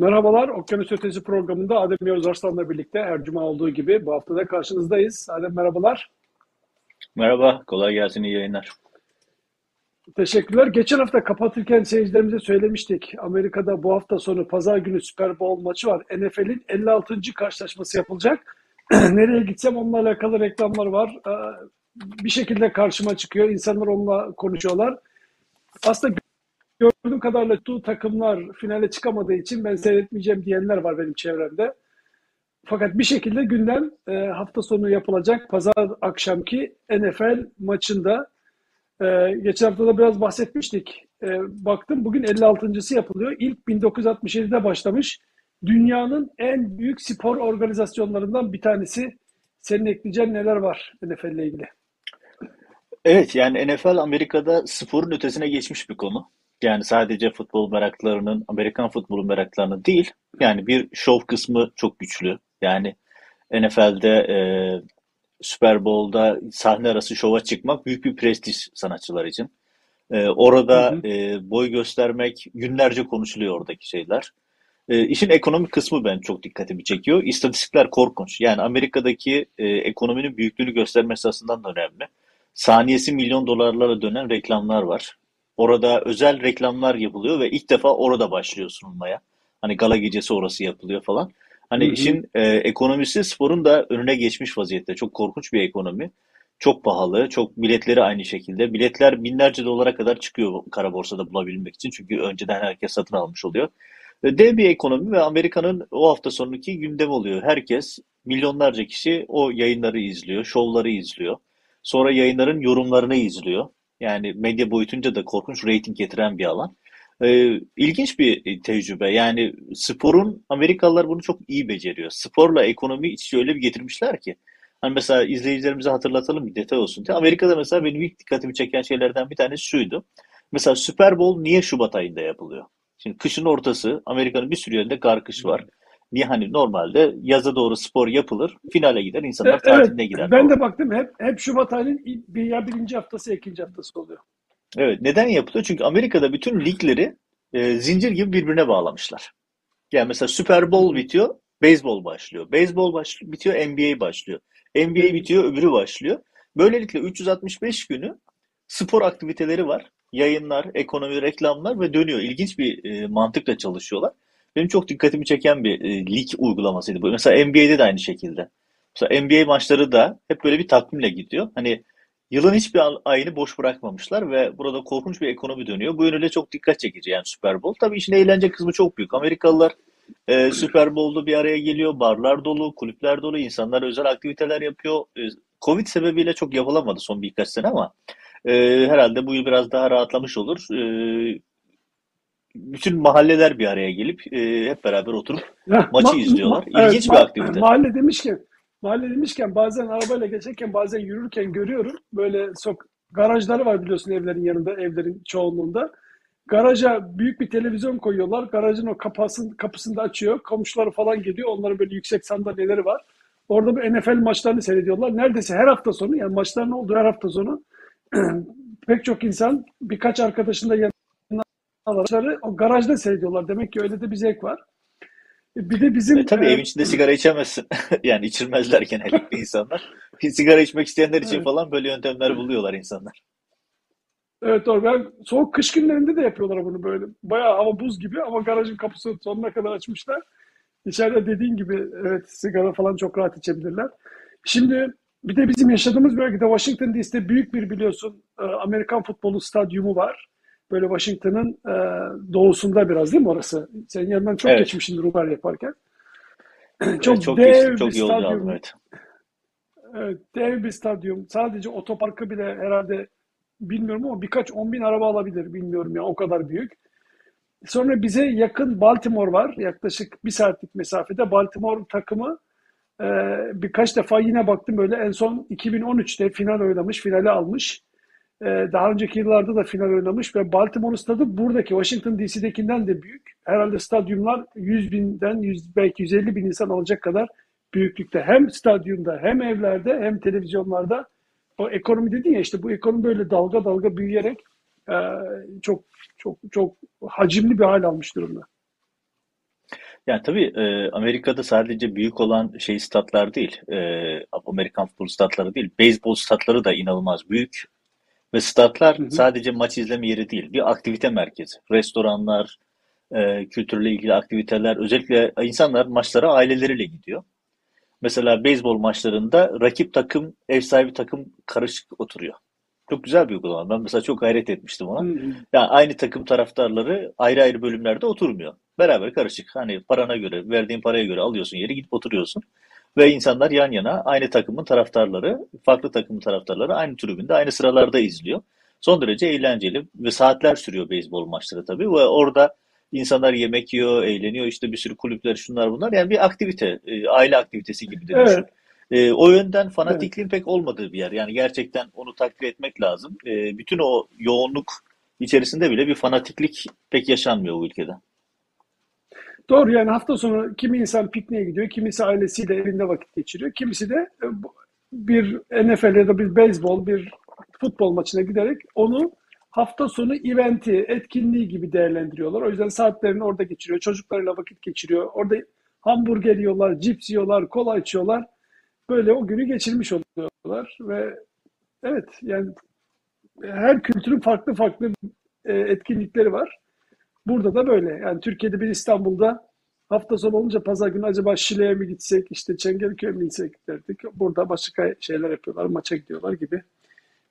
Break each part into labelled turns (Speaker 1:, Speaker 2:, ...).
Speaker 1: Merhabalar, Okyanus Ötesi programında Adem Yavuz Arslan'la birlikte her cuma olduğu gibi bu hafta da karşınızdayız. Adem merhabalar.
Speaker 2: Merhaba, kolay gelsin, iyi yayınlar.
Speaker 1: Teşekkürler. Geçen hafta kapatırken seyircilerimize söylemiştik. Amerika'da bu hafta sonu pazar günü Super Bowl maçı var. NFL'in 56. karşılaşması yapılacak. Nereye gitsem onunla alakalı reklamlar var. Ee, bir şekilde karşıma çıkıyor. İnsanlar onunla konuşuyorlar. Aslında gördüğüm kadarıyla tu takımlar finale çıkamadığı için ben seyretmeyeceğim diyenler var benim çevremde. Fakat bir şekilde gündem e, hafta sonu yapılacak pazar akşamki NFL maçında e, geçen hafta da biraz bahsetmiştik. E, baktım bugün 56.sı yapılıyor. İlk 1967'de başlamış. Dünyanın en büyük spor organizasyonlarından bir tanesi. Senin ekleyeceğin neler var NFL ile ilgili?
Speaker 2: Evet yani NFL Amerika'da sporun ötesine geçmiş bir konu. Yani sadece futbol meraklarının, Amerikan futbolu meraklarının değil. Yani bir şov kısmı çok güçlü. Yani NFL'de e, Super Bowl'da sahne arası şova çıkmak büyük bir prestij sanatçılar için. E, orada hı hı. E, boy göstermek günlerce konuşuluyor oradaki şeyler. E, işin ekonomik kısmı ben çok dikkatimi çekiyor. İstatistikler korkunç. Yani Amerika'daki e, ekonominin büyüklüğünü göstermesi aslında da önemli. Saniyesi milyon dolarlara dönen reklamlar var. Orada özel reklamlar yapılıyor ve ilk defa orada başlıyor sunulmaya. Hani gala gecesi orası yapılıyor falan. Hani hı hı. işin e, ekonomisi sporun da önüne geçmiş vaziyette. Çok korkunç bir ekonomi. Çok pahalı. Çok biletleri aynı şekilde. Biletler binlerce dolara kadar çıkıyor kara borsada bulabilmek için. Çünkü önceden herkes satın almış oluyor. E, dev bir ekonomi ve Amerika'nın o hafta sonuki gündem oluyor. Herkes, milyonlarca kişi o yayınları izliyor, şovları izliyor. Sonra yayınların yorumlarını izliyor. Yani medya boyutunca da korkunç reyting getiren bir alan. Ee, ilginç bir tecrübe. Yani sporun Amerikalılar bunu çok iyi beceriyor. Sporla ekonomi iç öyle bir getirmişler ki. Hani mesela izleyicilerimize hatırlatalım bir detay olsun diye. Amerika'da mesela benim ilk dikkatimi çeken şeylerden bir tanesi şuydu. Mesela Super Bowl niye Şubat ayında yapılıyor? Şimdi kışın ortası Amerika'nın bir sürü yerinde kar kış var. Niye hani normalde yaza doğru spor yapılır, finale gider, insanlar evet, tatiline gider.
Speaker 1: Ben de baktım hep hep Şubat ayının ya birinci haftası ya ikinci haftası oluyor.
Speaker 2: Evet, neden yapılıyor? Çünkü Amerika'da bütün ligleri e, zincir gibi birbirine bağlamışlar. Yani mesela Super Bowl bitiyor, beyzbol başlıyor. Beyzbol baş, bitiyor, NBA başlıyor. NBA bitiyor, öbürü başlıyor. Böylelikle 365 günü spor aktiviteleri var. Yayınlar, ekonomi, reklamlar ve dönüyor. İlginç bir e, mantıkla çalışıyorlar. Benim çok dikkatimi çeken bir e, lig uygulamasıydı bu. Mesela NBA'de de aynı şekilde. Mesela NBA maçları da hep böyle bir takvimle gidiyor. Hani yılın hiçbir ayını boş bırakmamışlar ve burada korkunç bir ekonomi dönüyor. Bu yönüyle çok dikkat çekici yani Super Bowl. Tabii işin eğlence kısmı çok büyük. Amerikalılar e, Super Bowl'da bir araya geliyor. Barlar dolu, kulüpler dolu, insanlar özel aktiviteler yapıyor. E, Covid sebebiyle çok yapılamadı son birkaç sene ama e, herhalde bu yıl biraz daha rahatlamış olur. E, bütün mahalleler bir araya gelip e, hep beraber oturup ya, maçı ma- izliyorlar. İlginç evet, bir aktivite.
Speaker 1: Mahalle demişken, mahalle demişken bazen arabayla geçerken bazen yürürken görüyorum. Böyle sok garajları var biliyorsun evlerin yanında, evlerin çoğunluğunda. Garaja büyük bir televizyon koyuyorlar. Garajın o kapısını, kapısını da açıyor. Komşuları falan geliyor. Onların böyle yüksek sandalyeleri var. Orada bu NFL maçlarını seyrediyorlar. Neredeyse her hafta sonu yani maçların olduğu her hafta sonu pek çok insan birkaç arkadaşında araçları o garajda seyrediyorlar. Demek ki öyle de bir zevk var.
Speaker 2: E, bir de bizim... E, tabii e, evin içinde sigara içemezsin. yani içirmezler genellikle insanlar. sigara içmek isteyenler için evet. falan böyle yöntemler buluyorlar insanlar.
Speaker 1: Evet doğru. Ben soğuk kış günlerinde de yapıyorlar bunu böyle. Bayağı hava buz gibi ama garajın kapısı sonuna kadar açmışlar. İçeride dediğin gibi evet sigara falan çok rahat içebilirler. Şimdi bir de bizim yaşadığımız bölgede Washington DC'de büyük bir biliyorsun e, Amerikan futbolu stadyumu var böyle Washington'ın e, doğusunda biraz değil mi orası? Senin yanından çok evet. geçmişsindir Uber yaparken.
Speaker 2: çok, evet, çok dev geçtim, çok bir stadyum. Aldım, evet.
Speaker 1: evet. Dev bir stadyum. Sadece otoparkı bile herhalde bilmiyorum ama birkaç on bin araba alabilir bilmiyorum ya o kadar büyük. Sonra bize yakın Baltimore var. Yaklaşık bir saatlik mesafede Baltimore takımı e, birkaç defa yine baktım böyle en son 2013'te final oynamış, finale almış. Ee, daha önceki yıllarda da final oynamış ve Baltimore stadı buradaki Washington DC'dekinden de büyük. Herhalde stadyumlar 100 binden 100, belki 150 bin insan alacak kadar büyüklükte. Hem stadyumda hem evlerde hem televizyonlarda o ekonomi dedin ya işte bu ekonomi böyle dalga dalga büyüyerek e, çok çok çok hacimli bir hal almış durumda.
Speaker 2: Yani tabii e, Amerika'da sadece büyük olan şey statlar değil, e, Amerikan futbol statları değil, beyzbol statları da inanılmaz büyük. Ve statlar
Speaker 1: Hı hı.
Speaker 2: sadece maç izleme yeri değil, bir aktivite merkezi. Restoranlar, e, kültürle ilgili aktiviteler, özellikle insanlar maçlara aileleriyle gidiyor. Mesela beyzbol maçlarında rakip takım, ev sahibi takım karışık oturuyor. Çok güzel bir uygulama. Ben mesela çok hayret etmiştim
Speaker 1: Hı
Speaker 2: ona.
Speaker 1: hı.
Speaker 2: Yani aynı takım taraftarları ayrı ayrı bölümlerde oturmuyor. Beraber karışık. Hani parana göre, verdiğin paraya göre alıyorsun yeri gidip oturuyorsun. Ve insanlar yan yana aynı takımın taraftarları, farklı takımın taraftarları aynı tribünde, aynı sıralarda izliyor. Son derece eğlenceli ve saatler sürüyor beyzbol maçları tabii. Ve orada insanlar yemek yiyor, eğleniyor. İşte bir sürü kulüpler, şunlar bunlar. Yani bir aktivite, e, aile aktivitesi gibi de düşün.
Speaker 1: Evet,
Speaker 2: E, o yönden
Speaker 1: evet.
Speaker 2: fanatikliğin pek olmadığı bir yer. Yani gerçekten onu takdir etmek lazım. E, bütün o yoğunluk içerisinde bile bir fanatiklik pek yaşanmıyor bu ülkede.
Speaker 1: Doğru yani hafta sonu kimi insan pikniğe gidiyor, kimisi ailesiyle evinde vakit geçiriyor, kimisi de e, bir NFL ya da bir beyzbol, bir futbol maçına giderek onu hafta sonu eventi, etkinliği gibi değerlendiriyorlar. O yüzden saatlerini orada geçiriyor, çocuklarıyla vakit geçiriyor. Orada hamburger yiyorlar, cips yiyorlar, kola içiyorlar. Böyle o günü geçirmiş oluyorlar ve evet yani her kültürün farklı farklı e, etkinlikleri var. Burada da böyle. Yani Türkiye'de bir İstanbul'da hafta sonu olunca pazar günü acaba Şile'ye mi gitsek, işte Çengelköy'e mi gitsek derdik. Burada başka şeyler yapıyorlar, maça gidiyorlar gibi.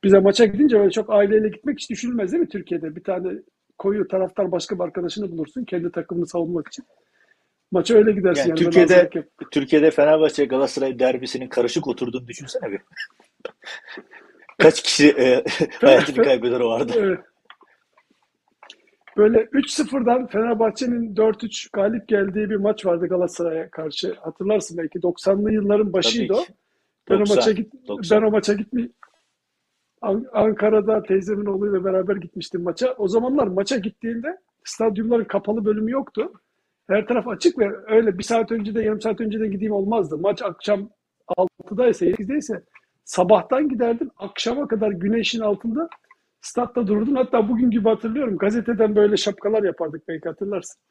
Speaker 1: Bize maça gidince böyle çok aileyle gitmek hiç düşünülmez değil mi Türkiye'de? Bir tane koyu taraftar başka bir arkadaşını bulursun kendi takımını savunmak için. Maça öyle gidersin
Speaker 2: Yani
Speaker 1: yani
Speaker 2: Türkiye'de. Türkiye'de Fenerbahçe Galatasaray derbisinin karışık oturduğunu düşünsene bir. Kaç kişi e, hayatını kaybeder o arada.
Speaker 1: Evet. Böyle 3-0'dan Fenerbahçe'nin 4-3 galip geldiği bir maç vardı Galatasaray'a karşı. Hatırlarsın belki 90'lı yılların başıydı o. Ben o maça
Speaker 2: 90.
Speaker 1: git ben
Speaker 2: 90.
Speaker 1: o maça gitmi An- Ankara'da teyzemin oğluyla beraber gitmiştim maça. O zamanlar maça gittiğinde stadyumların kapalı bölümü yoktu. Her taraf açık ve öyle bir saat önce de yarım saat önce de gideyim olmazdı. Maç akşam 6'daysa 8'deyse sabahtan giderdim akşama kadar güneşin altında statta dururdum. Hatta bugün gibi hatırlıyorum gazeteden böyle şapkalar yapardık belki hatırlarsın.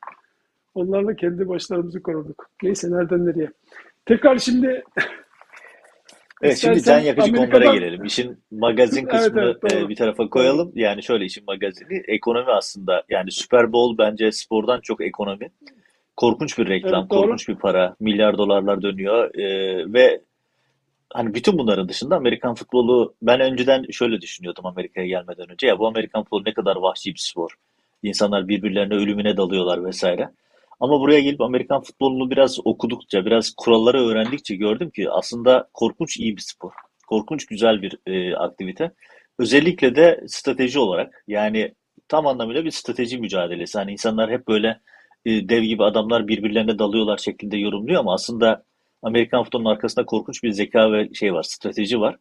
Speaker 1: Onlarla kendi başlarımızı koruduk. Neyse nereden nereye. Tekrar şimdi
Speaker 2: Evet şimdi can
Speaker 1: istersen
Speaker 2: yakıcı konulara
Speaker 1: Amerika'dan
Speaker 2: gelelim. İşin magazin
Speaker 1: evet
Speaker 2: kısmını
Speaker 1: evet
Speaker 2: e,
Speaker 1: doğru.
Speaker 2: bir tarafa koyalım. Yani şöyle işin magazini ekonomi aslında. Yani Super Bowl bence spordan çok ekonomi. Korkunç bir reklam,
Speaker 1: Evet doğru.
Speaker 2: korkunç bir para. Milyar dolarlar dönüyor E, ve hani bütün bunların dışında Amerikan futbolu ben önceden şöyle düşünüyordum Amerika'ya gelmeden önce. Ya bu Amerikan futbolu ne kadar vahşi bir spor. İnsanlar birbirlerine ölümüne dalıyorlar vesaire. Ama buraya gelip Amerikan futbolunu biraz okudukça, biraz kuralları öğrendikçe gördüm ki aslında korkunç iyi bir spor. Korkunç güzel bir e, aktivite. Özellikle de strateji olarak yani tam anlamıyla bir strateji mücadelesi. Hani insanlar hep böyle e, dev gibi adamlar birbirlerine dalıyorlar şeklinde yorumluyor ama aslında Amerikan futbolunun arkasında korkunç bir zeka ve şey var, strateji var.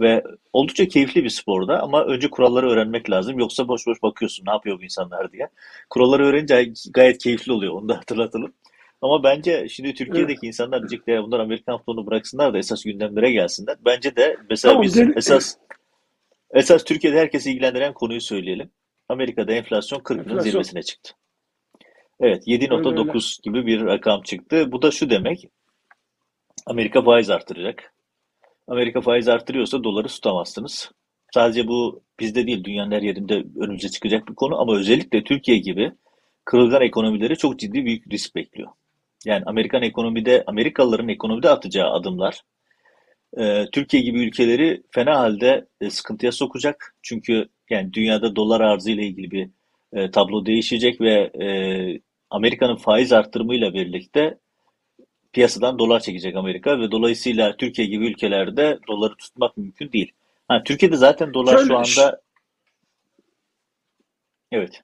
Speaker 2: Ve oldukça keyifli bir sporda ama önce kuralları öğrenmek lazım. Yoksa boş boş bakıyorsun ne yapıyor bu insanlar diye. Kuralları öğrenince gayet keyifli oluyor. Onu da hatırlatalım. Ama bence şimdi. Türkiye'deki insanlar diyecek ya bunlar Amerikan futbolunu bıraksınlar da esas gündemlere gelsinler. Bence de mesela
Speaker 1: Tamam
Speaker 2: biz
Speaker 1: gel
Speaker 2: esas esas Türkiye'de herkesi ilgilendiren konuyu söyleyelim. Amerika'da enflasyon 40 yılın
Speaker 1: enflasyon.
Speaker 2: zirvesine çıktı. Evet
Speaker 1: Öyle öyle.
Speaker 2: 7.9 gibi bir rakam çıktı. Bu da şu demek. Amerika faiz artıracak. Amerika faiz artırıyorsa doları tutamazsınız. Sadece bu bizde değil dünyanın her yerinde önümüze çıkacak bir konu ama özellikle Türkiye gibi kırılgan ekonomileri çok ciddi büyük risk bekliyor. Yani Amerikan ekonomide, Amerikalıların ekonomide atacağı adımlar e, Türkiye gibi ülkeleri fena halde e, sıkıntıya sokacak. Çünkü yani dünyada dolar arzı ile ilgili bir e, tablo değişecek ve Amerika'nın faiz arttırımıyla birlikte piyasadan dolar çekecek Amerika ve dolayısıyla Türkiye gibi ülkelerde doları tutmak mümkün değil. Ha, Türkiye'de zaten dolar şu
Speaker 1: Şöyle
Speaker 2: anda evet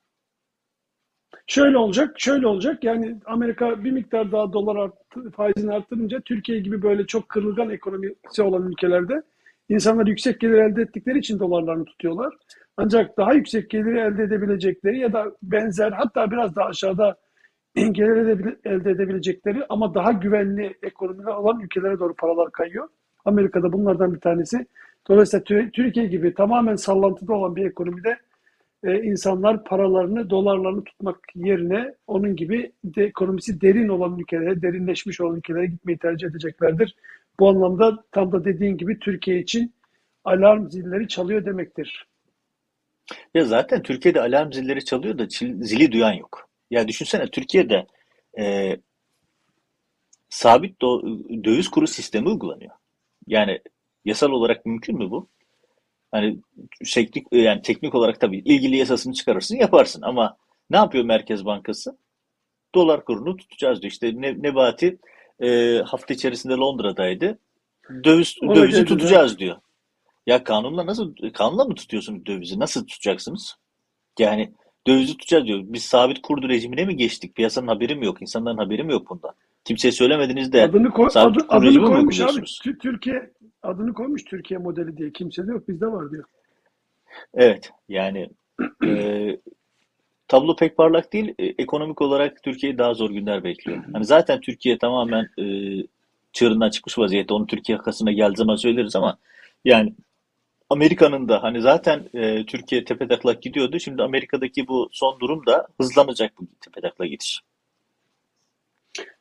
Speaker 1: şöyle olacak, şöyle olacak. Yani Amerika bir miktar daha dolar arttı, faizini arttırınca Türkiye gibi böyle çok kırılgan ekonomisi olan ülkelerde insanlar yüksek gelir elde ettikleri için dolarlarını tutuyorlar. Ancak daha yüksek geliri elde edebilecekleri ya da benzer hatta biraz daha aşağıda gelir elde edebilecekleri ama daha güvenli ekonomiler olan ülkelere doğru paralar kayıyor. Amerika'da bunlardan bir tanesi. Dolayısıyla Tü- Türkiye gibi tamamen sallantıda olan bir ekonomide e, insanlar paralarını, dolarlarını tutmak yerine onun gibi de, ekonomisi derin olan ülkelere, derinleşmiş olan ülkelere gitmeyi tercih edeceklerdir. Bu anlamda tam da dediğin gibi Türkiye için alarm zilleri çalıyor demektir.
Speaker 2: Ya zaten Türkiye'de alarm zilleri çalıyor da zili duyan yok. Ya düşünsene Türkiye'de e, sabit do- döviz kuru sistemi uygulanıyor. Yani yasal olarak mümkün mü bu? Hani teknik yani teknik olarak tabii ilgili yasasını çıkarırsın yaparsın ama ne yapıyor Merkez Bankası? Dolar kurunu tutacağız diyor. İşte ne, Nebati e, hafta içerisinde Londra'daydı. Döviz
Speaker 1: O da
Speaker 2: dövizi
Speaker 1: dedi de
Speaker 2: tutacağız diyor. Ya kanunla nasıl kanunla mı tutuyorsun dövizi? Nasıl tutacaksınız? Yani dövizi tutacağız diyor. Biz sabit kurdu rejimine mi geçtik? Piyasanın haberi mi yok? İnsanların haberi mi yok bundan? Kimseye söylemediniz de
Speaker 1: adını koy,
Speaker 2: sabit
Speaker 1: adı, adını
Speaker 2: rejimi mi
Speaker 1: koymuş abi. Türkiye adını koymuş Türkiye modeli diye. Kimse de yok, bizde var diyor.
Speaker 2: Evet, yani e, tablo pek parlak değil. E, ekonomik olarak Türkiye'yi daha zor günler bekliyor. Hani zaten Türkiye tamamen e, çığırından çıkmış vaziyette. Onu Türkiye yakasına geldiği zaman söyleriz ama yani Amerika'nın da hani zaten e, Türkiye tepetaklak gidiyordu. Şimdi Amerika'daki bu son durum da hızlanacak bu tepetaklak gidiş.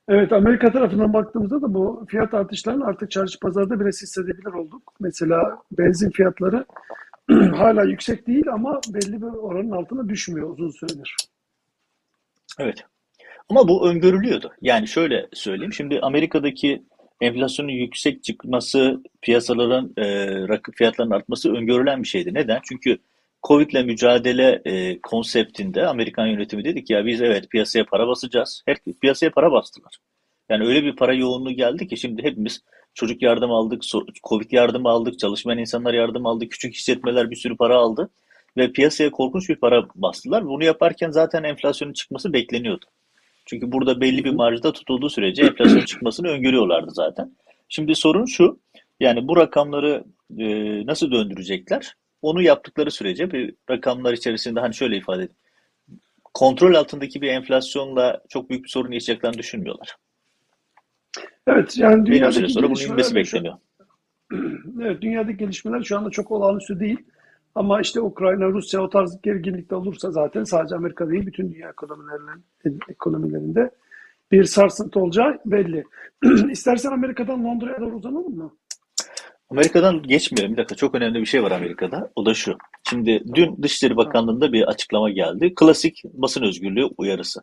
Speaker 1: Evet, Amerika tarafından baktığımızda da bu fiyat artışlarını artık çarşı pazarda biraz hissedebilir olduk. Mesela benzin fiyatları hala yüksek değil ama belli bir oranın altına düşmüyor uzun süredir.
Speaker 2: Evet. Ama bu öngörülüyordu. Yani şöyle söyleyeyim. Şimdi Amerika'daki enflasyonun yüksek çıkması, piyasaların e, rakı fiyatlarının artması öngörülen bir şeydi. Neden? Çünkü Covid'le mücadele e, konseptinde Amerikan yönetimi dedi ki ya biz evet piyasaya para basacağız. Her piyasaya para bastılar. Yani öyle bir para yoğunluğu geldi ki şimdi hepimiz çocuk yardım aldık, Covid yardımı aldık, çalışmayan insanlar yardım aldı, küçük işletmeler bir sürü para aldı ve piyasaya korkunç bir para bastılar. Bunu yaparken zaten enflasyonun çıkması bekleniyordu. Çünkü burada belli bir marjda tutulduğu sürece enflasyon çıkmasını öngörüyorlardı zaten. Şimdi sorun şu, yani bu rakamları e, nasıl döndürecekler? Onu yaptıkları sürece bir rakamlar içerisinde hani şöyle ifade edeyim. Kontrol altındaki bir enflasyonla çok büyük bir sorun yaşayacaklarını düşünmüyorlar.
Speaker 1: Evet, yani
Speaker 2: Belli bir süre
Speaker 1: dünyadaki
Speaker 2: sonra bunun
Speaker 1: gelişmeler
Speaker 2: inmesi bekleniyor.
Speaker 1: evet, dünyadaki gelişmeler şu anda çok olağanüstü değil. Ama işte Ukrayna, Rusya o tarz gerginlikte olursa zaten sadece Amerika değil bütün dünya ekonomilerinin, ekonomilerinde bir sarsıntı olacağı belli. İstersen Amerika'dan Londra'ya doğru uzanalım mı?
Speaker 2: Amerika'dan geçmeyelim. Bir dakika çok önemli bir şey var Amerika'da. O da şu. Şimdi dün Dışişleri Bakanlığı'nda bir açıklama geldi. Klasik basın özgürlüğü uyarısı.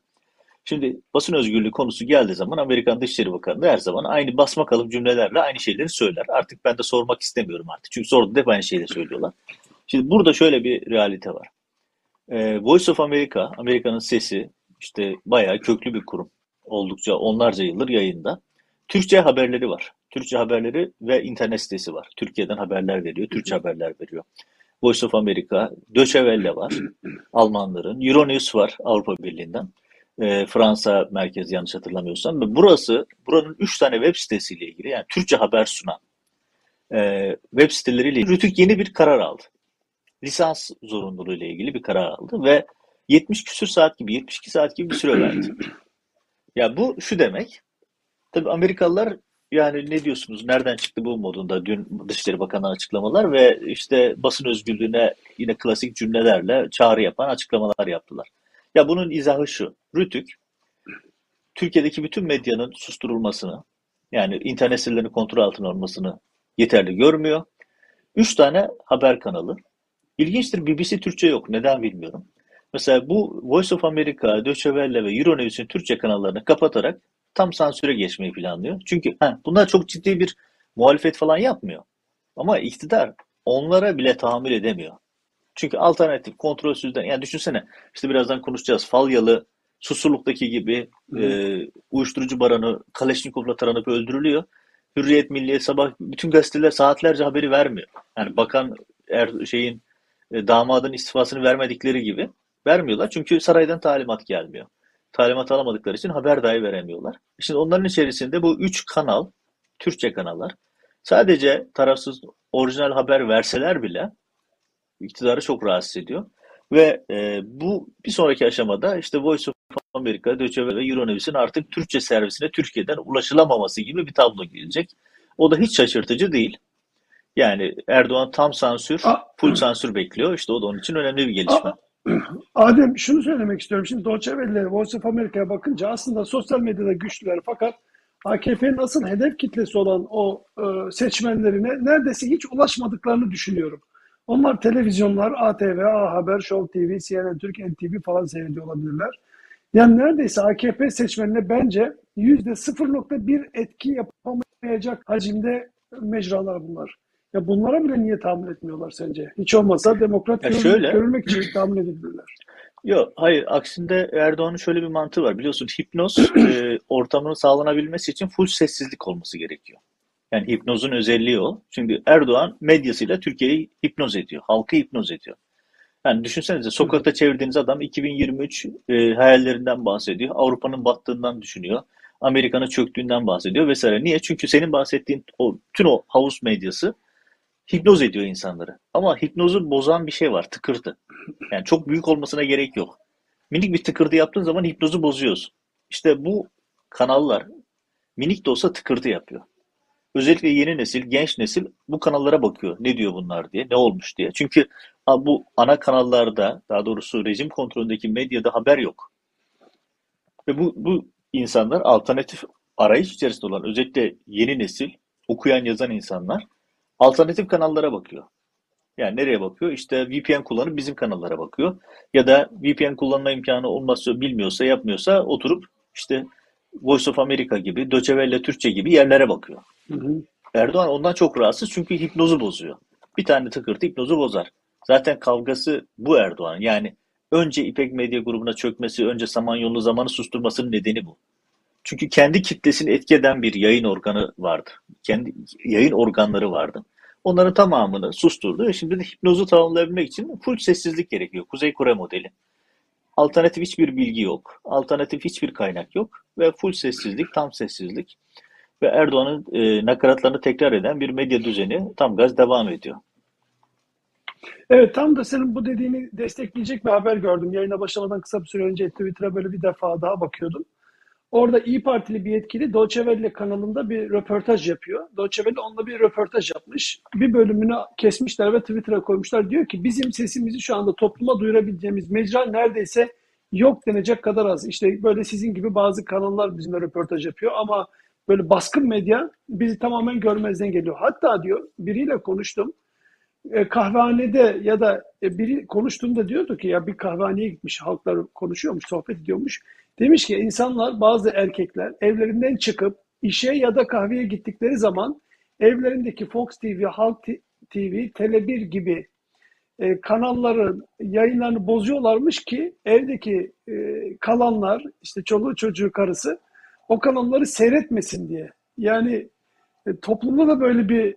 Speaker 2: Şimdi basın özgürlüğü konusu geldiği zaman Amerikan Dışişleri Bakanı her zaman aynı basma kalıp cümlelerle aynı şeyleri söyler. Artık ben de sormak istemiyorum artık. Çünkü sorduğunda hep aynı şeyleri söylüyorlar. Şimdi burada şöyle bir realite var. Ee, Voice of America, Amerika'nın sesi işte bayağı köklü bir kurum. Oldukça onlarca yıldır yayında. Türkçe haberleri var. Türkçe haberleri ve internet sitesi var. Türkiye'den haberler veriyor, Türkçe haberler veriyor. Voice of America, Deutsche Welle var, Almanların. Euronews var Avrupa Birliği'nden. Ee, Fransa merkezi yanlış hatırlamıyorsam. Ve burası, buranın 3 tane web sitesiyle ilgili yani Türkçe haber sunan e, web siteleriyle Rütük yeni bir karar aldı. Lisans zorunluluğu ile ilgili bir karar aldı ve 70 küsür saat gibi, 72 saat gibi bir süre verdi. Ya bu şu demek, tabii Amerikalılar yani ne diyorsunuz, nereden çıktı bu modunda dün Dışişleri Bakanı'nın açıklamalar ve işte basın özgürlüğüne yine klasik cümlelerle çağrı yapan açıklamalar yaptılar. Ya bunun izahı şu, Rütük Türkiye'deki bütün medyanın susturulmasını, yani internet sitelerinin kontrol altına alınmasını yeterli görmüyor. Üç tane haber kanalı. İlginçtir BBC Türkçe yok. Neden bilmiyorum. Mesela bu Voice of America, Deutsche Welle ve Euronews'ün Türkçe kanallarını kapatarak tam sansüre geçmeyi planlıyor. Çünkü heh, bunlar çok ciddi bir muhalefet falan yapmıyor. Ama iktidar onlara bile tahammül edemiyor. Çünkü alternatif, kontrolsüzden, yani düşünsene işte birazdan konuşacağız. Falyalı, Susurluk'taki gibi
Speaker 1: Hı
Speaker 2: e, uyuşturucu baranı Kaleşnikov'la taranıp öldürülüyor. Hürriyet, Milliyet, Sabah bütün gazeteler saatlerce haberi vermiyor. Yani bakan er, şeyin e, damadın istifasını vermedikleri gibi vermiyorlar. Çünkü saraydan talimat gelmiyor. Talimat alamadıkları için haber dahi veremiyorlar. Şimdi onların içerisinde bu üç kanal, Türkçe kanallar sadece tarafsız orijinal haber verseler bile iktidarı çok rahatsız ediyor. Ve e, bu bir sonraki aşamada işte Voice of America, Deutsche Welle ve Euronews'in artık Türkçe servisine Türkiye'den ulaşılamaması gibi bir tablo gelecek. O da hiç şaşırtıcı değil. Yani Erdoğan tam sansür,
Speaker 1: A-
Speaker 2: full sansür bekliyor. İşte o da onun için önemli bir gelişme.
Speaker 1: a- Adem şunu söylemek istiyorum. Şimdi Deutsche Welle, Voice of America'ya bakınca aslında sosyal medyada güçlüler fakat AKP'nin asıl hedef kitlesi olan o e, seçmenlerine neredeyse hiç ulaşmadıklarını düşünüyorum. Onlar televizyonlar, ATV, A Haber, Show TV, CNN Türk, NTV falan seyrediyor olabilirler. Yani neredeyse AKP seçmenine bence yüzde 0.1 etki yapamayacak hacimde mecralar bunlar. Ya bunlara bile niye tahammül etmiyorlar sence? Hiç olmazsa demokrat
Speaker 2: Ya
Speaker 1: görül-
Speaker 2: şöyle,
Speaker 1: görülmek için tahammül edebilirler.
Speaker 2: yok hayır aksinde Erdoğan'ın şöyle bir mantığı var. Biliyorsun hipnoz e, ortamının sağlanabilmesi için full sessizlik olması gerekiyor. Yani hipnozun özelliği o. Çünkü Erdoğan medyasıyla Türkiye'yi hipnoz ediyor. Halkı hipnoz ediyor. Yani düşünsenize sokakta çevirdiğiniz adam 2023 e, hayallerinden bahsediyor. Avrupa'nın battığından düşünüyor. Amerika'nın çöktüğünden bahsediyor vesaire. Niye? Çünkü senin bahsettiğin o tüm o havuz medyası hipnoz ediyor insanları. Ama hipnozu bozan bir şey var, tıkırtı. Yani çok büyük olmasına gerek yok. Minik bir tıkırtı yaptığın zaman hipnozu bozuyorsun. İşte bu kanallar minik de olsa tıkırtı yapıyor. Özellikle yeni nesil, genç nesil bu kanallara bakıyor. Ne diyor bunlar diye, ne olmuş diye. Çünkü bu ana kanallarda, daha doğrusu rejim kontrolündeki medyada haber yok. Ve bu, bu insanlar alternatif arayış içerisinde olan, özellikle yeni nesil, okuyan yazan insanlar alternatif kanallara bakıyor. Yani nereye bakıyor? İşte VPN kullanıp bizim kanallara bakıyor. Ya da VPN kullanma imkanı olmazsa, bilmiyorsa, yapmıyorsa oturup işte Voice of America gibi, Deutsche Welle Türkçe gibi yerlere bakıyor.
Speaker 1: Hı hı.
Speaker 2: Erdoğan ondan çok rahatsız çünkü hipnozu bozuyor. Bir tane tıkırtı hipnozu bozar. Zaten kavgası bu Erdoğan. Yani önce İpek Medya grubuna çökmesi, önce Samanyolu zamanı susturmasının nedeni bu. Çünkü kendi kitlesini etki eden bir yayın organı vardı. Kendi yayın organları vardı. Onların tamamını susturdu. Şimdi de hipnozu tamamlayabilmek için full sessizlik gerekiyor. Kuzey Kore modeli. Alternatif hiçbir bilgi yok. Alternatif hiçbir kaynak yok. Ve full sessizlik, tam sessizlik. Ve Erdoğan'ın e, nakaratlarını tekrar eden bir medya düzeni tam gaz devam ediyor.
Speaker 1: Evet tam da senin bu dediğini destekleyecek bir haber gördüm. Yayına başlamadan kısa bir süre önce Twitter'a böyle bir defa daha bakıyordum. Orada İyi Partili bir yetkili Deutsche Welle kanalında bir röportaj yapıyor. Deutsche Welle onunla bir röportaj yapmış. Bir bölümünü kesmişler ve Twitter'a koymuşlar. Diyor ki bizim sesimizi şu anda topluma duyurabileceğimiz mecra neredeyse yok denecek kadar az. İşte böyle sizin gibi bazı kanallar bizimle röportaj yapıyor ama böyle baskın medya bizi tamamen görmezden geliyor. Hatta diyor biriyle konuştum e, kahvehanede ya da e, biri konuştuğunda diyordu ki ya bir kahvehaneye gitmiş halklar konuşuyormuş, sohbet ediyormuş. Demiş ki insanlar bazı erkekler evlerinden çıkıp işe ya da kahveye gittikleri zaman evlerindeki Fox TV, Halk TV, Tele1 gibi e, kanalların yayınlarını bozuyorlarmış ki evdeki e, kalanlar işte çoluğu çocuğu karısı o kanalları seyretmesin diye. Yani e, toplumda da böyle bir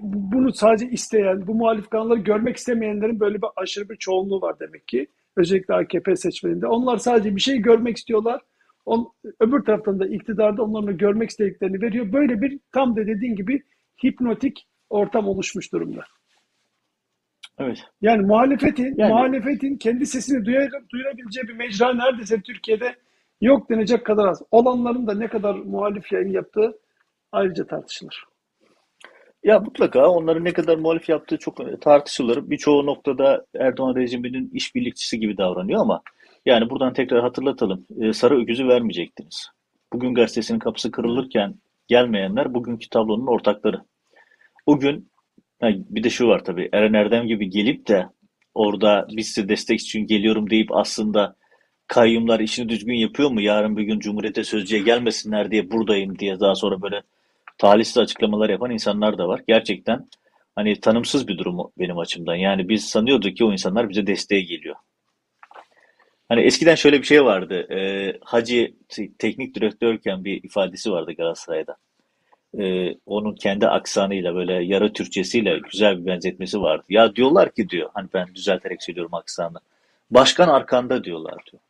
Speaker 1: bunu sadece isteyen, bu muhalif kanalları görmek istemeyenlerin böyle bir aşırı bir çoğunluğu var demek ki. Özellikle AKP seçmeninde. Onlar sadece bir şey görmek istiyorlar. On, öbür taraftan da iktidarda onların görmek istediklerini veriyor. Böyle bir tam da dediğin gibi hipnotik ortam oluşmuş durumda.
Speaker 2: Evet.
Speaker 1: Yani muhalefetin,
Speaker 2: Yani
Speaker 1: muhalefetin kendi sesini duyar, duyurabileceği bir mecra neredeyse Türkiye'de yok denecek kadar az. Olanların da ne kadar muhalif yayın yaptığı ayrıca tartışılır.
Speaker 2: Ya mutlaka onların ne kadar muhalif yaptığı çok tartışılır. Birçoğu noktada Erdoğan rejiminin işbirlikçisi gibi davranıyor ama yani buradan tekrar hatırlatalım. Ee, Sarı öküzü vermeyecektiniz. Bugün gazetesinin kapısı kırılırken gelmeyenler bugünkü tablonun ortakları. O gün bir de şu var tabii. Eren Erdem gibi gelip de orada biz size destek için geliyorum deyip aslında kayyumlar işini düzgün yapıyor mu? Yarın bir gün Cumhuriyet'e sözcüye gelmesinler diye buradayım diye daha sonra böyle talihsiz açıklamalar yapan insanlar da var. Gerçekten hani tanımsız bir durum benim açımdan. Yani biz sanıyorduk ki o insanlar bize desteğe geliyor. Hani eskiden şöyle bir şey vardı. E, Hacı te- teknik direktörken bir ifadesi vardı Galatasaray'da. E, onun kendi aksanıyla böyle yarı Türkçesiyle güzel bir benzetmesi vardı. Ya diyorlar ki diyor, hani ben düzelterek söylüyorum aksanı. Başkan arkanda diyorlar diyor.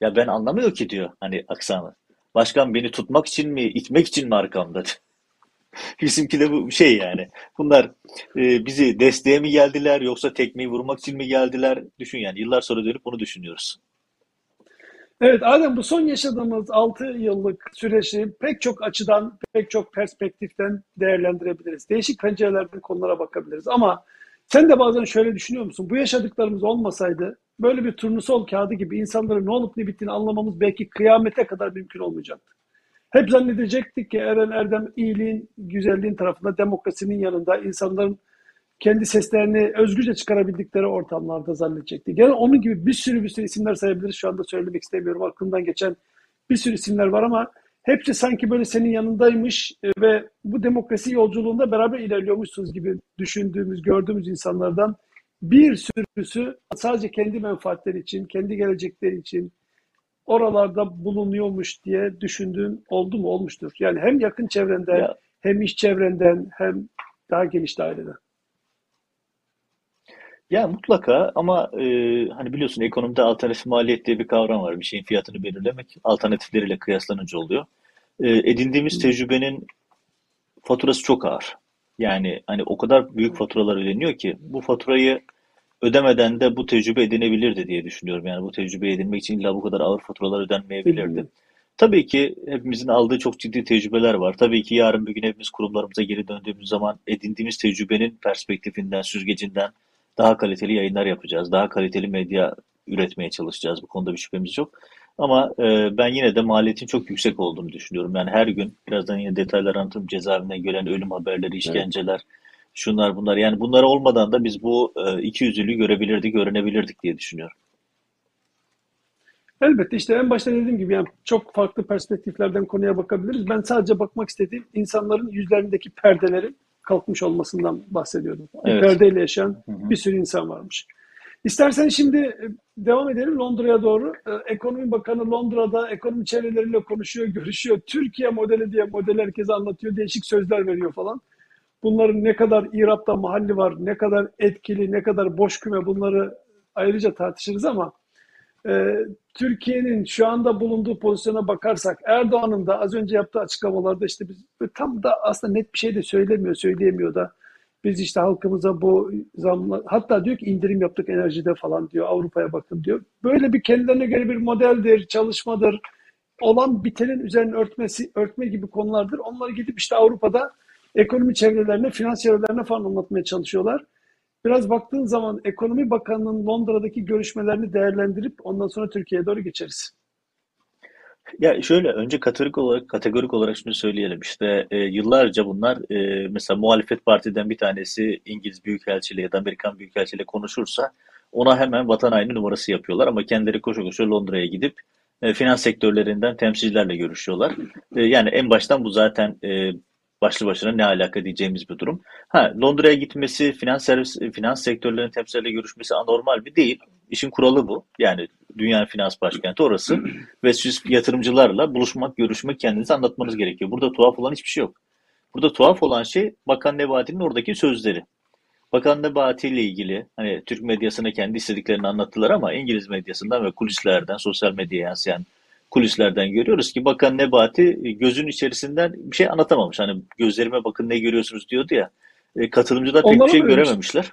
Speaker 2: Ya ben anlamıyor ki diyor hani aksanı. Başkan beni tutmak için mi, itmek için mi arkamda? Bizimki de bu şey yani. Bunlar e, bizi desteğe mi geldiler yoksa tekmeyi vurmak için mi geldiler? Düşün yani. Yıllar sonra dönüp bunu düşünüyoruz.
Speaker 1: Evet Adem bu son yaşadığımız 6 yıllık süreci pek çok açıdan, pek çok perspektiften değerlendirebiliriz. Değişik pencerelerden konulara bakabiliriz. Ama sen de bazen şöyle düşünüyor musun? Bu yaşadıklarımız olmasaydı böyle bir turnusol kağıdı gibi insanların ne olup ne bittiğini anlamamız belki kıyamete kadar mümkün olmayacaktı. Hep zannedecektik ki Eren Erdem iyiliğin, güzelliğin tarafında, demokrasinin yanında, insanların kendi seslerini özgürce çıkarabildikleri ortamlarda zannedecektik. Gene onun gibi bir sürü bir sürü isimler sayabiliriz. Şu anda söylemek istemiyorum. Aklımdan geçen bir sürü isimler var ama hepsi sanki böyle senin yanındaymış ve bu demokrasi yolculuğunda beraber ilerliyormuşsunuz gibi düşündüğümüz, gördüğümüz insanlardan bir sürüsü sadece kendi menfaatleri için, kendi gelecekleri için oralarda bulunuyormuş diye düşündüğün oldu mu? Olmuştur. Yani hem yakın çevrenden, ya. hem iş çevrenden, hem daha geniş daireden.
Speaker 2: Ya mutlaka ama e, hani biliyorsun ekonomide alternatif maliyet diye bir kavram var. Bir şeyin fiyatını belirlemek alternatifleriyle kıyaslanınca oluyor. E, edindiğimiz tecrübenin faturası çok ağır. Yani hani o kadar büyük faturalar ödeniyor ki bu faturayı ödemeden de bu tecrübe edinebilirdi diye düşünüyorum. Yani bu tecrübe edinmek için illa bu kadar ağır faturalar ödenmeyebilirdi. Tabii ki hepimizin aldığı çok ciddi tecrübeler var. Tabii ki yarın bir gün hepimiz kurumlarımıza geri döndüğümüz zaman edindiğimiz tecrübenin perspektifinden, süzgecinden daha kaliteli yayınlar yapacağız. Daha kaliteli medya üretmeye çalışacağız. Bu konuda bir şüphemiz yok. Ama e, ben yine de maliyetin çok yüksek olduğunu düşünüyorum. Yani her gün birazdan yine detaylar anlatırım cezaevinden gelen ölüm haberleri, işkenceler, evet. Şunlar bunlar. Yani bunlar olmadan da biz bu e, iki yüzlülüğü görebilirdik, öğrenebilirdik diye düşünüyorum.
Speaker 1: Elbette işte en başta dediğim gibi yani çok farklı perspektiflerden konuya bakabiliriz. Ben sadece bakmak istediğim insanların yüzlerindeki perdelerin kalkmış olmasından bahsediyordum. Evet. Perdeyle yaşayan bir sürü insan varmış. İstersen şimdi e, devam edelim Londra'ya doğru. Ee, Ekonomi Bakanı Londra'da ekonomi çevreleriyle konuşuyor, görüşüyor. Türkiye modeli diye model herkese anlatıyor, değişik sözler veriyor falan. Bunların ne kadar İrab'da mahalli var, ne kadar etkili, ne kadar boş küme bunları ayrıca tartışırız ama e, Türkiye'nin şu anda bulunduğu pozisyona bakarsak Erdoğan'ın da az önce yaptığı açıklamalarda işte biz tam da aslında net bir şey de söylemiyor, söyleyemiyor da biz işte halkımıza bu zamla hatta diyor ki indirim yaptık enerjide falan diyor Avrupa'ya bakın diyor. Böyle bir kendilerine göre bir modeldir, çalışmadır. Olan bitenin üzerine örtmesi, örtme gibi konulardır. Onları gidip işte Avrupa'da ekonomi çevrelerine, finans çevrelerine falan anlatmaya çalışıyorlar. Biraz baktığın zaman Ekonomi Bakanı'nın Londra'daki görüşmelerini değerlendirip ondan sonra Türkiye'ye doğru geçeriz.
Speaker 2: Ya şöyle önce kategorik olarak kategorik olarak şunu söyleyelim işte e, yıllarca bunlar e, mesela muhalefet partiden bir tanesi İngiliz Büyükelçiliği ya da Amerikan Büyükelçiliği konuşursa ona hemen vatan haini numarası yapıyorlar ama kendileri koşu koşu Londra'ya gidip e, finans sektörlerinden temsilcilerle görüşüyorlar. E, yani en baştan bu zaten e, başlı başına ne alaka diyeceğimiz bir durum. Ha Londra'ya gitmesi, finans servis, finans sektörlerinin temsilcileriyle görüşmesi anormal bir değil. İşin kuralı bu. Yani dünyanın finans başkenti orası ve siz yatırımcılarla buluşmak, görüşmek, kendinizi anlatmanız gerekiyor. Burada tuhaf olan hiçbir şey yok. Burada tuhaf olan şey Bakan Nebati'nin oradaki sözleri. Bakan Nebati ile ilgili hani Türk medyasına kendi istediklerini anlattılar ama İngiliz medyasından ve kulislerden, sosyal medyaya yansıyan kulislerden görüyoruz ki Bakan Nebati e, gözün içerisinden bir şey anlatamamış. Hani gözlerime bakın ne görüyorsunuz diyordu ya. E, katılımcılar pek bir şey görememişler.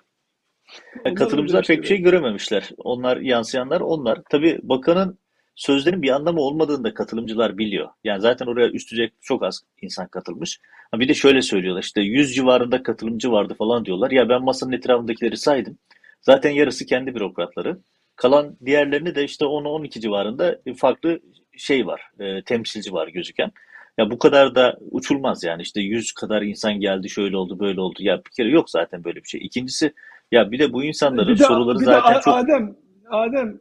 Speaker 2: E, katılımcılar pek bir şey görememişler. Onlar yansıyanlar onlar. Tabii bakanın sözlerin bir anlamı olmadığını da katılımcılar biliyor. Yani zaten oraya üst düzey çok az insan katılmış. Bir de şöyle söylüyorlar işte 100 civarında katılımcı vardı falan diyorlar. Ya ben masanın etrafındakileri saydım. Zaten yarısı kendi bürokratları. Kalan diğerlerini de işte 10-12 civarında farklı şey var, e, temsilci var gözüken. Ya bu kadar da uçulmaz yani işte 100 kadar insan geldi şöyle oldu böyle oldu. Ya bir kere yok zaten böyle bir şey. İkincisi ya bir de bu insanların bir de, soruları bir zaten de çok...
Speaker 1: Adem, Adem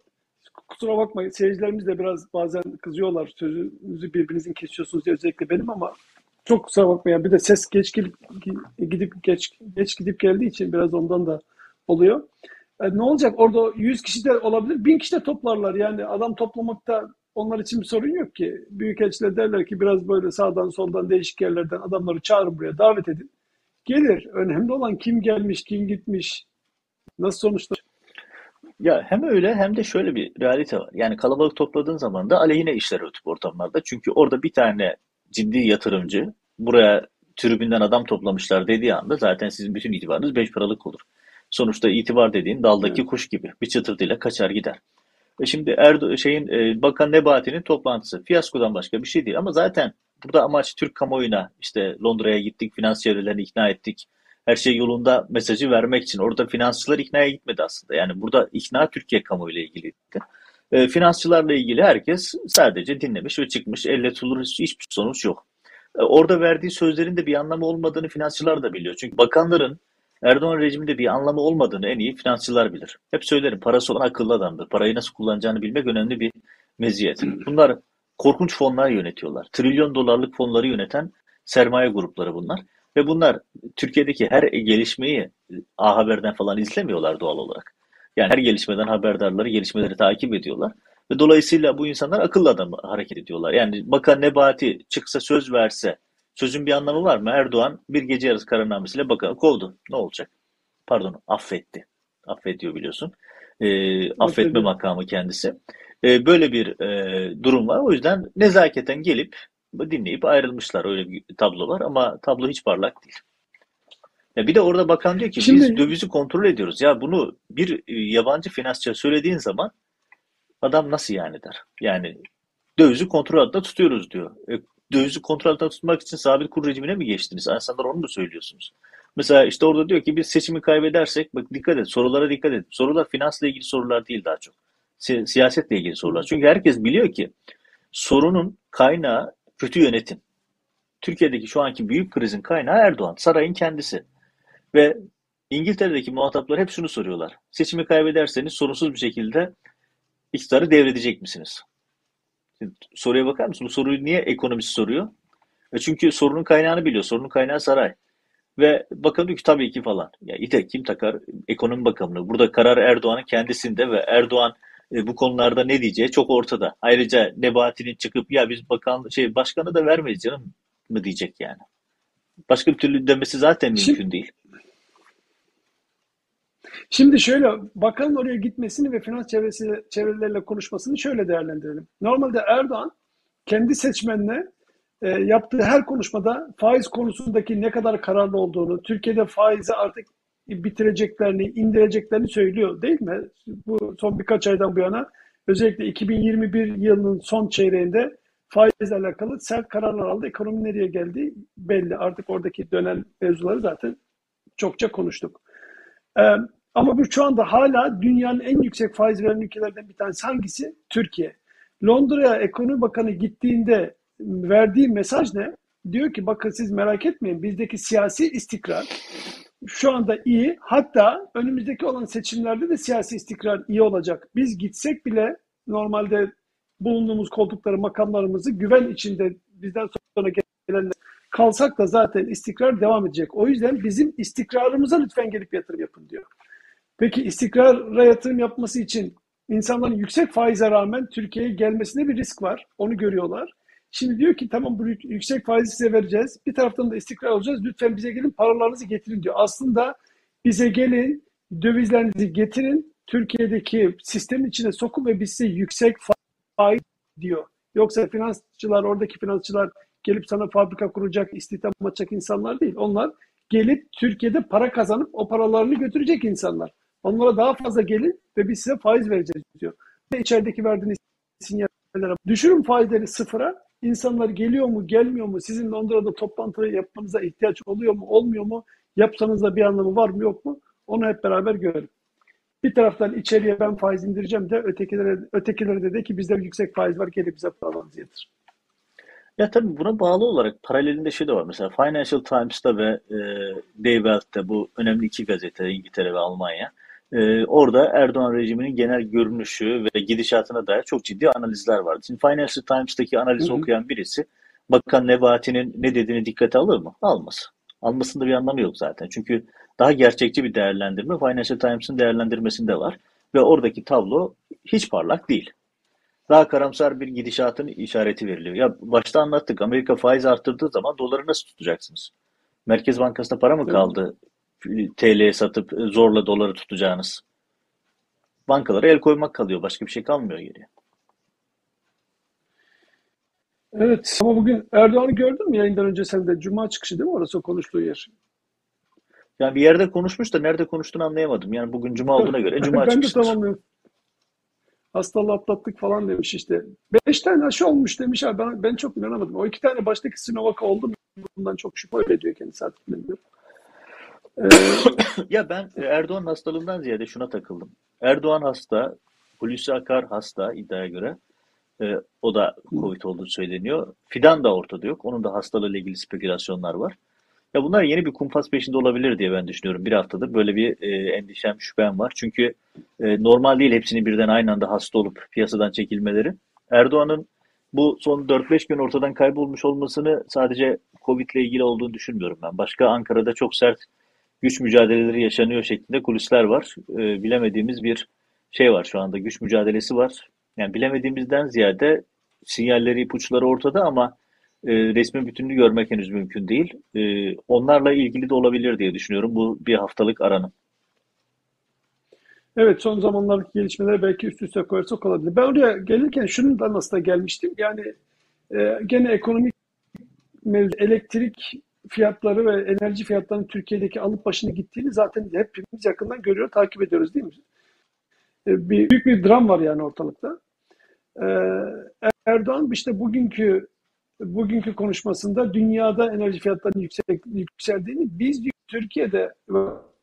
Speaker 1: kusura bakmayın seyircilerimiz de biraz bazen kızıyorlar sözünüzü birbirinizin kesiyorsunuz diye özellikle benim ama çok kusura bakmayın bir de ses geç gidip, gidip geç geç gidip geldiği için biraz ondan da oluyor. E, ne olacak orada 100 kişi de olabilir 1000 kişi de toplarlar yani adam toplamakta onlar için bir sorun yok ki. Büyükelçiler derler ki biraz böyle sağdan soldan değişik yerlerden adamları çağırın buraya davet edin. Gelir. Önemli olan kim gelmiş, kim gitmiş, nasıl sonuçlar.
Speaker 2: Ya hem öyle hem de şöyle bir realite var. Yani kalabalık topladığın zaman da aleyhine işler o tip ortamlarda. Çünkü orada bir tane ciddi yatırımcı buraya tribünden adam toplamışlar dediği anda zaten sizin bütün itibarınız beş paralık olur. Sonuçta itibar dediğin daldaki evet. kuş gibi bir çıtırtıyla kaçar gider. E şimdi Erdo şeyin e, Bakan Nebati'nin toplantısı fiyaskodan başka bir şey değil ama zaten burada amaç Türk kamuoyuna işte Londra'ya gittik, finans çevrelerini ikna ettik. her şey yolunda mesajı vermek için. Orada finansçılar iknaya gitmedi aslında. Yani burada ikna Türkiye kamuoyuyla ilgiliydi. E, finansçılarla ilgili herkes sadece dinlemiş ve çıkmış. Elle tutulur hiçbir sonuç yok. E, orada verdiği sözlerin de bir anlamı olmadığını finansçılar da biliyor. Çünkü bakanların Erdoğan rejiminde bir anlamı olmadığını en iyi finansçılar bilir. Hep söylerim parası olan akıllı adamdır. Parayı nasıl kullanacağını bilmek önemli bir meziyet. Bunlar korkunç fonlar yönetiyorlar. Trilyon dolarlık fonları yöneten sermaye grupları bunlar. Ve bunlar Türkiye'deki her gelişmeyi A Haber'den falan izlemiyorlar doğal olarak. Yani her gelişmeden haberdarları, gelişmeleri takip ediyorlar. Ve dolayısıyla bu insanlar akıllı adam hareket ediyorlar. Yani Bakan Nebati çıksa söz verse, sözün bir anlamı var mı? Erdoğan bir gece yarısı kararnamesiyle bakanı kovdu. Ne olacak? Pardon, affetti. Affediyor biliyorsun. E, affetme makamı kendisi. E, böyle bir e, durum var. O yüzden nezaketen gelip dinleyip ayrılmışlar. Öyle bir tablo var ama tablo hiç parlak değil. Ya bir de orada bakan diyor ki Şimdi, biz dövizi kontrol ediyoruz. Ya bunu bir e, yabancı finansçıya söylediğin zaman adam nasıl yani der. Yani dövizi kontrol altında tutuyoruz diyor. E, dövizi kontrol altında tutmak için sabit kur rejimine mi geçtiniz? İnsanlar onu mu söylüyorsunuz? Mesela işte orada diyor ki biz seçimi kaybedersek bak dikkat et sorulara dikkat et. Sorular finansla ilgili sorular değil daha çok. Si siyasetle ilgili sorular. Çünkü herkes biliyor ki sorunun kaynağı kötü yönetim. Türkiye'deki şu anki büyük krizin kaynağı Erdoğan, sarayın kendisi. Ve İngiltere'deki muhataplar hep şunu soruyorlar. Seçimi kaybederseniz sorunsuz bir şekilde iktidarı devredecek misiniz? Soruya bakar mısın? Bu soruyu niye ekonomist soruyor? E çünkü sorunun kaynağını biliyor. Sorunun kaynağı saray. Ve bakan diyor ki tabii ki falan. Ya ite kim takar? Ekonomi bakanlığı. Burada karar Erdoğan'ın kendisinde ve Erdoğan e, bu konularda ne diyeceği çok ortada. Ayrıca Nebati'nin çıkıp ya biz bakan şey başkanı da vermeyiz canım mı diyecek yani. Başka bir türlü demesi zaten mümkün Şimdi, değil.
Speaker 1: Şimdi şöyle bakanın oraya gitmesini ve finans çevresi, çevreleriyle konuşmasını şöyle değerlendirelim. Normalde Erdoğan kendi seçmenine e, yaptığı her konuşmada faiz konusundaki ne kadar kararlı olduğunu, Türkiye'de faizi artık bitireceklerini, indireceklerini söylüyor değil mi? Bu son birkaç aydan bu yana özellikle 2021 yılının son çeyreğinde faizle alakalı sert kararlar aldı. Ekonomi nereye geldi belli. Artık oradaki dönen mevzuları zaten çokça konuştuk. Ee, ama bu şu anda hala dünyanın en yüksek faiz veren ülkelerden bir tanesi hangisi? Türkiye. Londra'ya ekonomi bakanı gittiğinde verdiği mesaj ne? Diyor ki bakın siz merak etmeyin bizdeki siyasi istikrar şu anda iyi. Hatta önümüzdeki olan seçimlerde de siyasi istikrar iyi olacak. Biz gitsek bile normalde bulunduğumuz koltukları, makamlarımızı güven içinde bizden sonra gelenler kalsak da zaten istikrar devam edecek. O yüzden bizim istikrarımıza lütfen gelip yatırım yapın diyor. Peki istikrara yatırım yapması için insanların yüksek faize rağmen Türkiye'ye gelmesine bir risk var. Onu görüyorlar. Şimdi diyor ki tamam bu yüksek faizi size vereceğiz. Bir taraftan da istikrar olacağız. Lütfen bize gelin paralarınızı getirin diyor. Aslında bize gelin dövizlerinizi getirin. Türkiye'deki sistemin içine sokun ve biz size yüksek faiz diyor. Yoksa finansçılar, oradaki finansçılar gelip sana fabrika kuracak, istihdam açacak insanlar değil. Onlar gelip Türkiye'de para kazanıp o paralarını götürecek insanlar. Onlara daha fazla gelin ve biz size faiz vereceğiz diyor. Ve içerideki verdiğiniz sinyallere düşürün faizleri sıfıra İnsanlar geliyor mu, gelmiyor mu? Sizin Londra'da toplantı yapmanıza ihtiyaç oluyor mu, olmuyor mu? Yapsanız da bir anlamı var mı, yok mu? Onu hep beraber görelim. Bir taraftan içeriye ben faiz indireceğim de ötekilere, ötekilere de de ki bizde yüksek faiz var gelip bize paralarınızı yatır.
Speaker 2: Ya tabii buna bağlı olarak paralelinde şey de var. Mesela Financial Times'ta ve e, Day Welt'te bu önemli iki gazete İngiltere ve Almanya ee, orada Erdoğan rejiminin genel görünüşü ve gidişatına dair çok ciddi analizler vardı. Şimdi Financial Times'taki analizi hı hı. okuyan birisi Bakan Nebati'nin ne dediğini dikkate alır mı? Almaz. Almasında bir anlamı yok zaten. Çünkü daha gerçekçi bir değerlendirme Financial Times'ın değerlendirmesinde var. Ve oradaki tablo hiç parlak değil. Daha karamsar bir gidişatın işareti veriliyor. Ya başta anlattık Amerika faiz arttırdığı zaman doları nasıl tutacaksınız? Merkez Bankası'nda para mı kaldı? TL'ye satıp e, zorla doları tutacağınız. Bankalara el koymak kalıyor. Başka bir şey kalmıyor geriye.
Speaker 1: Evet ama bugün Erdoğan'ı gördün mü yayından önce sen de? Cuma çıkışı değil mi orası konuştuğu yer?
Speaker 2: Yani bir yerde konuşmuş da nerede konuştuğunu anlayamadım. Yani bugün cuma olduğuna göre cuma ben çıkışıdır. Ben de tamamlıyorum.
Speaker 1: Hastalığı atlattık falan demiş işte. Beş tane aşı olmuş demiş abi. Ben, ben çok inanamadım. O iki tane baştaki Sinovac oldu? Bundan çok şüphe öyle diyor kendisi artık bilmiyorum. Ee,
Speaker 2: Ya ben Erdoğan hastalığından ziyade şuna takıldım. Erdoğan hasta, Hulusi Akar hasta iddiaya göre. E, o da Covid olduğu söyleniyor. Fidan da ortada yok. Onun da hastalığıyla ilgili spekülasyonlar var. Ya bunlar yeni bir kumpas peşinde olabilir diye ben düşünüyorum. Bir haftadır böyle bir e, endişem, şüphem var. Çünkü e, normal değil hepsini birden aynı anda hasta olup piyasadan çekilmeleri. Erdoğan'ın bu son 4-5 gün ortadan kaybolmuş olmasını sadece Covid ile ilgili olduğunu düşünmüyorum ben. Başka Ankara'da çok sert güç mücadeleleri yaşanıyor şeklinde kulisler var. E, bilemediğimiz bir şey var şu anda. Güç mücadelesi var. Yani bilemediğimizden ziyade sinyalleri, ipuçları ortada ama e, resmin bütününü görmek henüz mümkün değil. E, onlarla ilgili de olabilir diye düşünüyorum bu bir haftalık aranın.
Speaker 1: evet son zamanlardaki gelişmeleri belki üst üste koyarsak olabilir. Ben oraya gelirken şundan aslında gelmiştim. Yani e, gene ekonomik mevzu elektrik fiyatları ve enerji fiyatlarının Türkiye'deki alıp başını gittiğini zaten hepimiz yakından görüyor, takip ediyoruz değil mi? E, bir, büyük bir dram var yani ortalıkta. E, Erdoğan işte bugünkü bugünkü konuşmasında dünyada enerji fiyatlarının yüksek, yükseldiğini biz Türkiye'de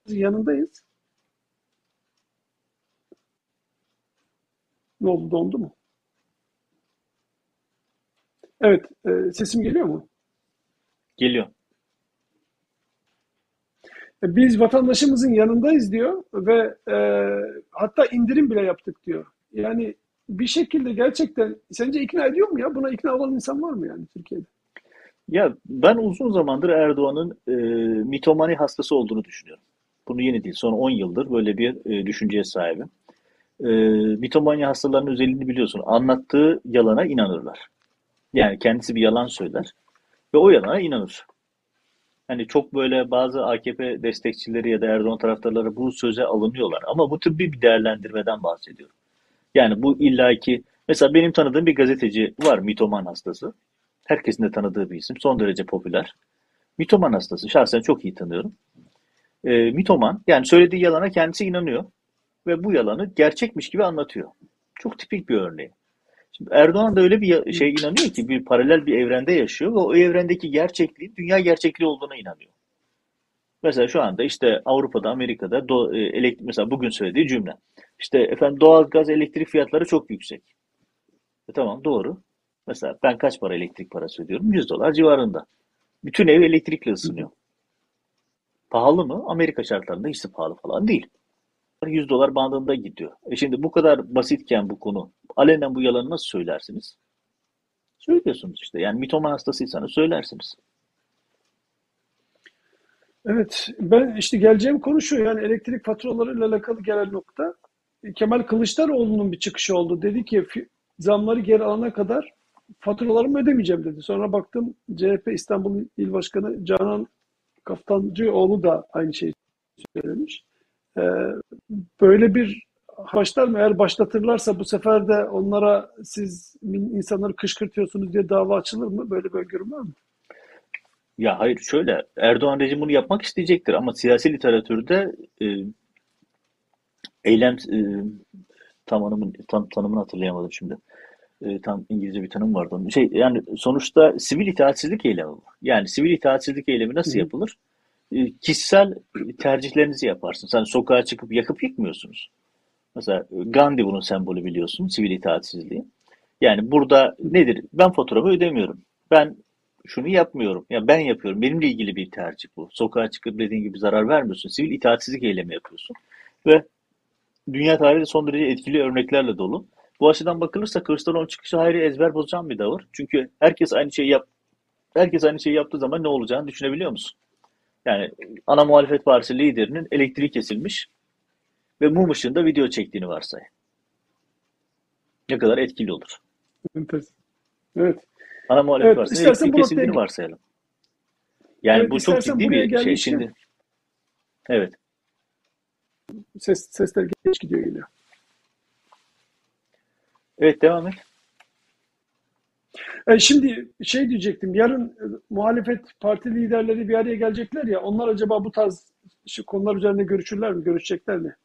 Speaker 1: yanındayız. Ne oldu dondu mu? Evet, e, sesim geliyor mu?
Speaker 2: Geliyor.
Speaker 1: E, Biz vatandaşımızın yanındayız diyor ve e, hatta indirim bile yaptık diyor. Yani bir şekilde gerçekten sence ikna ediyor mu ya? Buna ikna olan insan var mı yani Türkiye'de?
Speaker 2: Ya ben uzun zamandır Erdoğan'ın e, mitomani hastası olduğunu düşünüyorum. Bunu yeni değil. Son 10 yıldır böyle bir e, düşünceye sahibim. E, mitomani hastalarının özelliğini biliyorsun. Anlattığı yalana inanırlar. Yani kendisi bir yalan söyler ve o yalana inanır. Hani çok böyle bazı AKP destekçileri ya da Erdoğan taraftarları bu söze alınıyorlar. Ama bu tür bir değerlendirmeden bahsediyorum. Yani bu illaki mesela benim tanıdığım bir gazeteci var mitoman hastası. Herkesin de tanıdığı bir isim. Son derece popüler. Mitoman hastası. Şahsen çok iyi tanıyorum. E, mitoman yani söylediği yalana kendisi inanıyor ve bu yalanı gerçekmiş gibi anlatıyor. Çok tipik bir örneği. Şimdi Erdoğan da öyle bir şey inanıyor ki bir paralel bir evrende yaşıyor ve o evrendeki gerçekliğin dünya gerçekliği olduğuna inanıyor. Mesela şu anda işte Avrupa'da, Amerika'da do, e, elektrik, mesela bugün söylediği cümle. İşte efendim doğal gaz, elektrik fiyatları çok yüksek. E tamam doğru. Mesela ben kaç para elektrik parası ödüyorum? 100 dolar civarında. Bütün ev elektrikle ısınıyor. Pahalı mı? Amerika şartlarında hiç pahalı falan değil. 100 dolar bandında gidiyor. E şimdi bu kadar basitken bu konu, alenen bu yalanı nasıl söylersiniz? Söylüyorsunuz işte. Yani mitoman hastasıysanız söylersiniz.
Speaker 1: Evet, ben işte geleceğim konu şu yani elektrik faturalarıyla alakalı gelen nokta Kemal Kılıçdaroğlu'nun bir çıkışı oldu. Dedi ki zamları geri alana kadar faturalarımı ödemeyeceğim dedi. Sonra baktım CHP İstanbul İl Başkanı Canan Kaftancıoğlu da aynı şeyi söylemiş. Ee, böyle bir başlar mı? Eğer başlatırlarsa bu sefer de onlara siz insanları kışkırtıyorsunuz diye dava açılır mı? Böyle bir öngörüm var mı?
Speaker 2: Ya hayır şöyle Erdoğan rejimi bunu yapmak isteyecektir ama siyasi literatürde e, eylem e, tam tanımın, tam, tanımını hatırlayamadım şimdi. E, tam İngilizce bir tanım vardı onun. Şey yani sonuçta sivil itaatsizlik eylemi bu. Yani sivil itaatsizlik eylemi nasıl
Speaker 1: hı.
Speaker 2: yapılır? E, kişisel tercihlerinizi yaparsınız. Hani sokağa çıkıp yakıp yıkmıyorsunuz. Mesela Gandhi bunun sembolü biliyorsun, sivil itaatsizliği. Yani burada nedir? Ben faturamı ödemiyorum. Ben şunu yapmıyorum. Ya ben yapıyorum. Benimle ilgili bir tercih bu. Sokağa çıkıp dediğin gibi zarar vermiyorsun. Sivil itaatsizlik eylemi yapıyorsun. Ve dünya tarihi son derece etkili örneklerle dolu. Bu açıdan bakılırsa Kılıçdaroğlu'nun çıkışı hayri ezber bozacağım bir davır. Çünkü herkes aynı şeyi yap herkes aynı şeyi yaptığı zaman ne olacağını düşünebiliyor musun? Yani ana muhalefet partisi liderinin elektriği kesilmiş ve mum ışığında video çektiğini varsay. Ne kadar etkili olur.
Speaker 1: Evet.
Speaker 2: Ana muhalefet
Speaker 1: Evet,
Speaker 2: partisinin elektriği
Speaker 1: noktaya
Speaker 2: kesildiğini varsayalım. Yani
Speaker 1: Evet,
Speaker 2: bu çok ciddi bir şey şimdi. Evet.
Speaker 1: Ses sesler geç gidiyor geliyor.
Speaker 2: Evet devam et.
Speaker 1: E, şimdi şey diyecektim. Yarın e, muhalefet parti liderleri bir araya gelecekler ya. Onlar acaba bu tarz şu konular üzerinde görüşürler mi? Görüşecekler mi?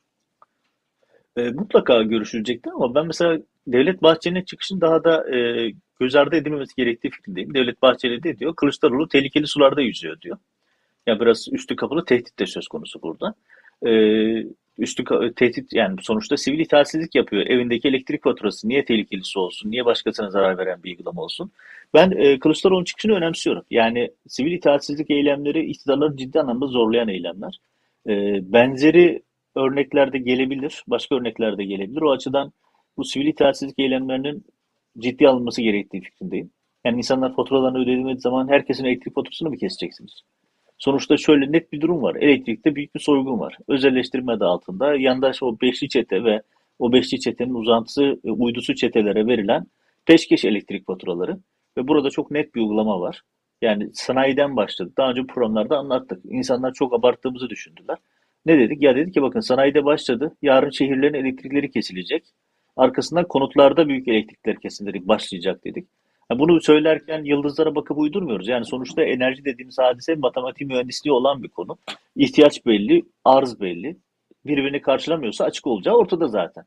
Speaker 2: E, mutlaka görüşülecektir ama ben mesela Devlet Bahçeli'nin çıkışını daha da e, göz ardı edilmemesi gerektiği fikrindeyim. Devlet Bahçeli de diyor Kılıçdaroğlu tehlikeli sularda yüzüyor diyor. Ya biraz üstü kapalı tehdit de söz konusu burada. Ee, üstü tehdit yani sonuçta sivil itaatsizlik yapıyor. Evindeki elektrik faturası niye tehlikelisi olsun? Niye başkasına zarar veren bir uygulama olsun? Ben e, Kılıçdaroğlu'nun çıkışını önemsiyorum. Yani sivil itaatsizlik eylemleri iktidarları ciddi anlamda zorlayan eylemler. E, benzeri örneklerde gelebilir, başka örneklerde gelebilir. O açıdan bu sivil itaatsizlik eylemlerinin ciddi alınması gerektiği fikrindeyim. Yani insanlar faturalarını ödediği zaman herkesin elektrik faturasını mı keseceksiniz? Sonuçta şöyle net bir durum var. Elektrikte büyük bir soygun var. Özelleştirme adı altında yandaş o beşli çete ve o beşli çetenin uzantısı, e, uydusu çetelere verilen peşkeş elektrik faturaları. Ve burada çok net bir uygulama var. Yani sanayiden başladık. Daha önce programlarda anlattık. İnsanlar çok abarttığımızı düşündüler. Ne dedik? Ya dedik ki bakın sanayide başladı. Yarın şehirlerin elektrikleri kesilecek. Arkasından konutlarda büyük elektrikler kesilleri başlayacak dedik. Bunu söylerken yıldızlara bakıp uydurmuyoruz. Yani sonuçta enerji dediğimiz hadise matematik mühendisliği olan bir konu. İhtiyaç belli, arz belli. Birbirini karşılamıyorsa açık olacağı ortada zaten.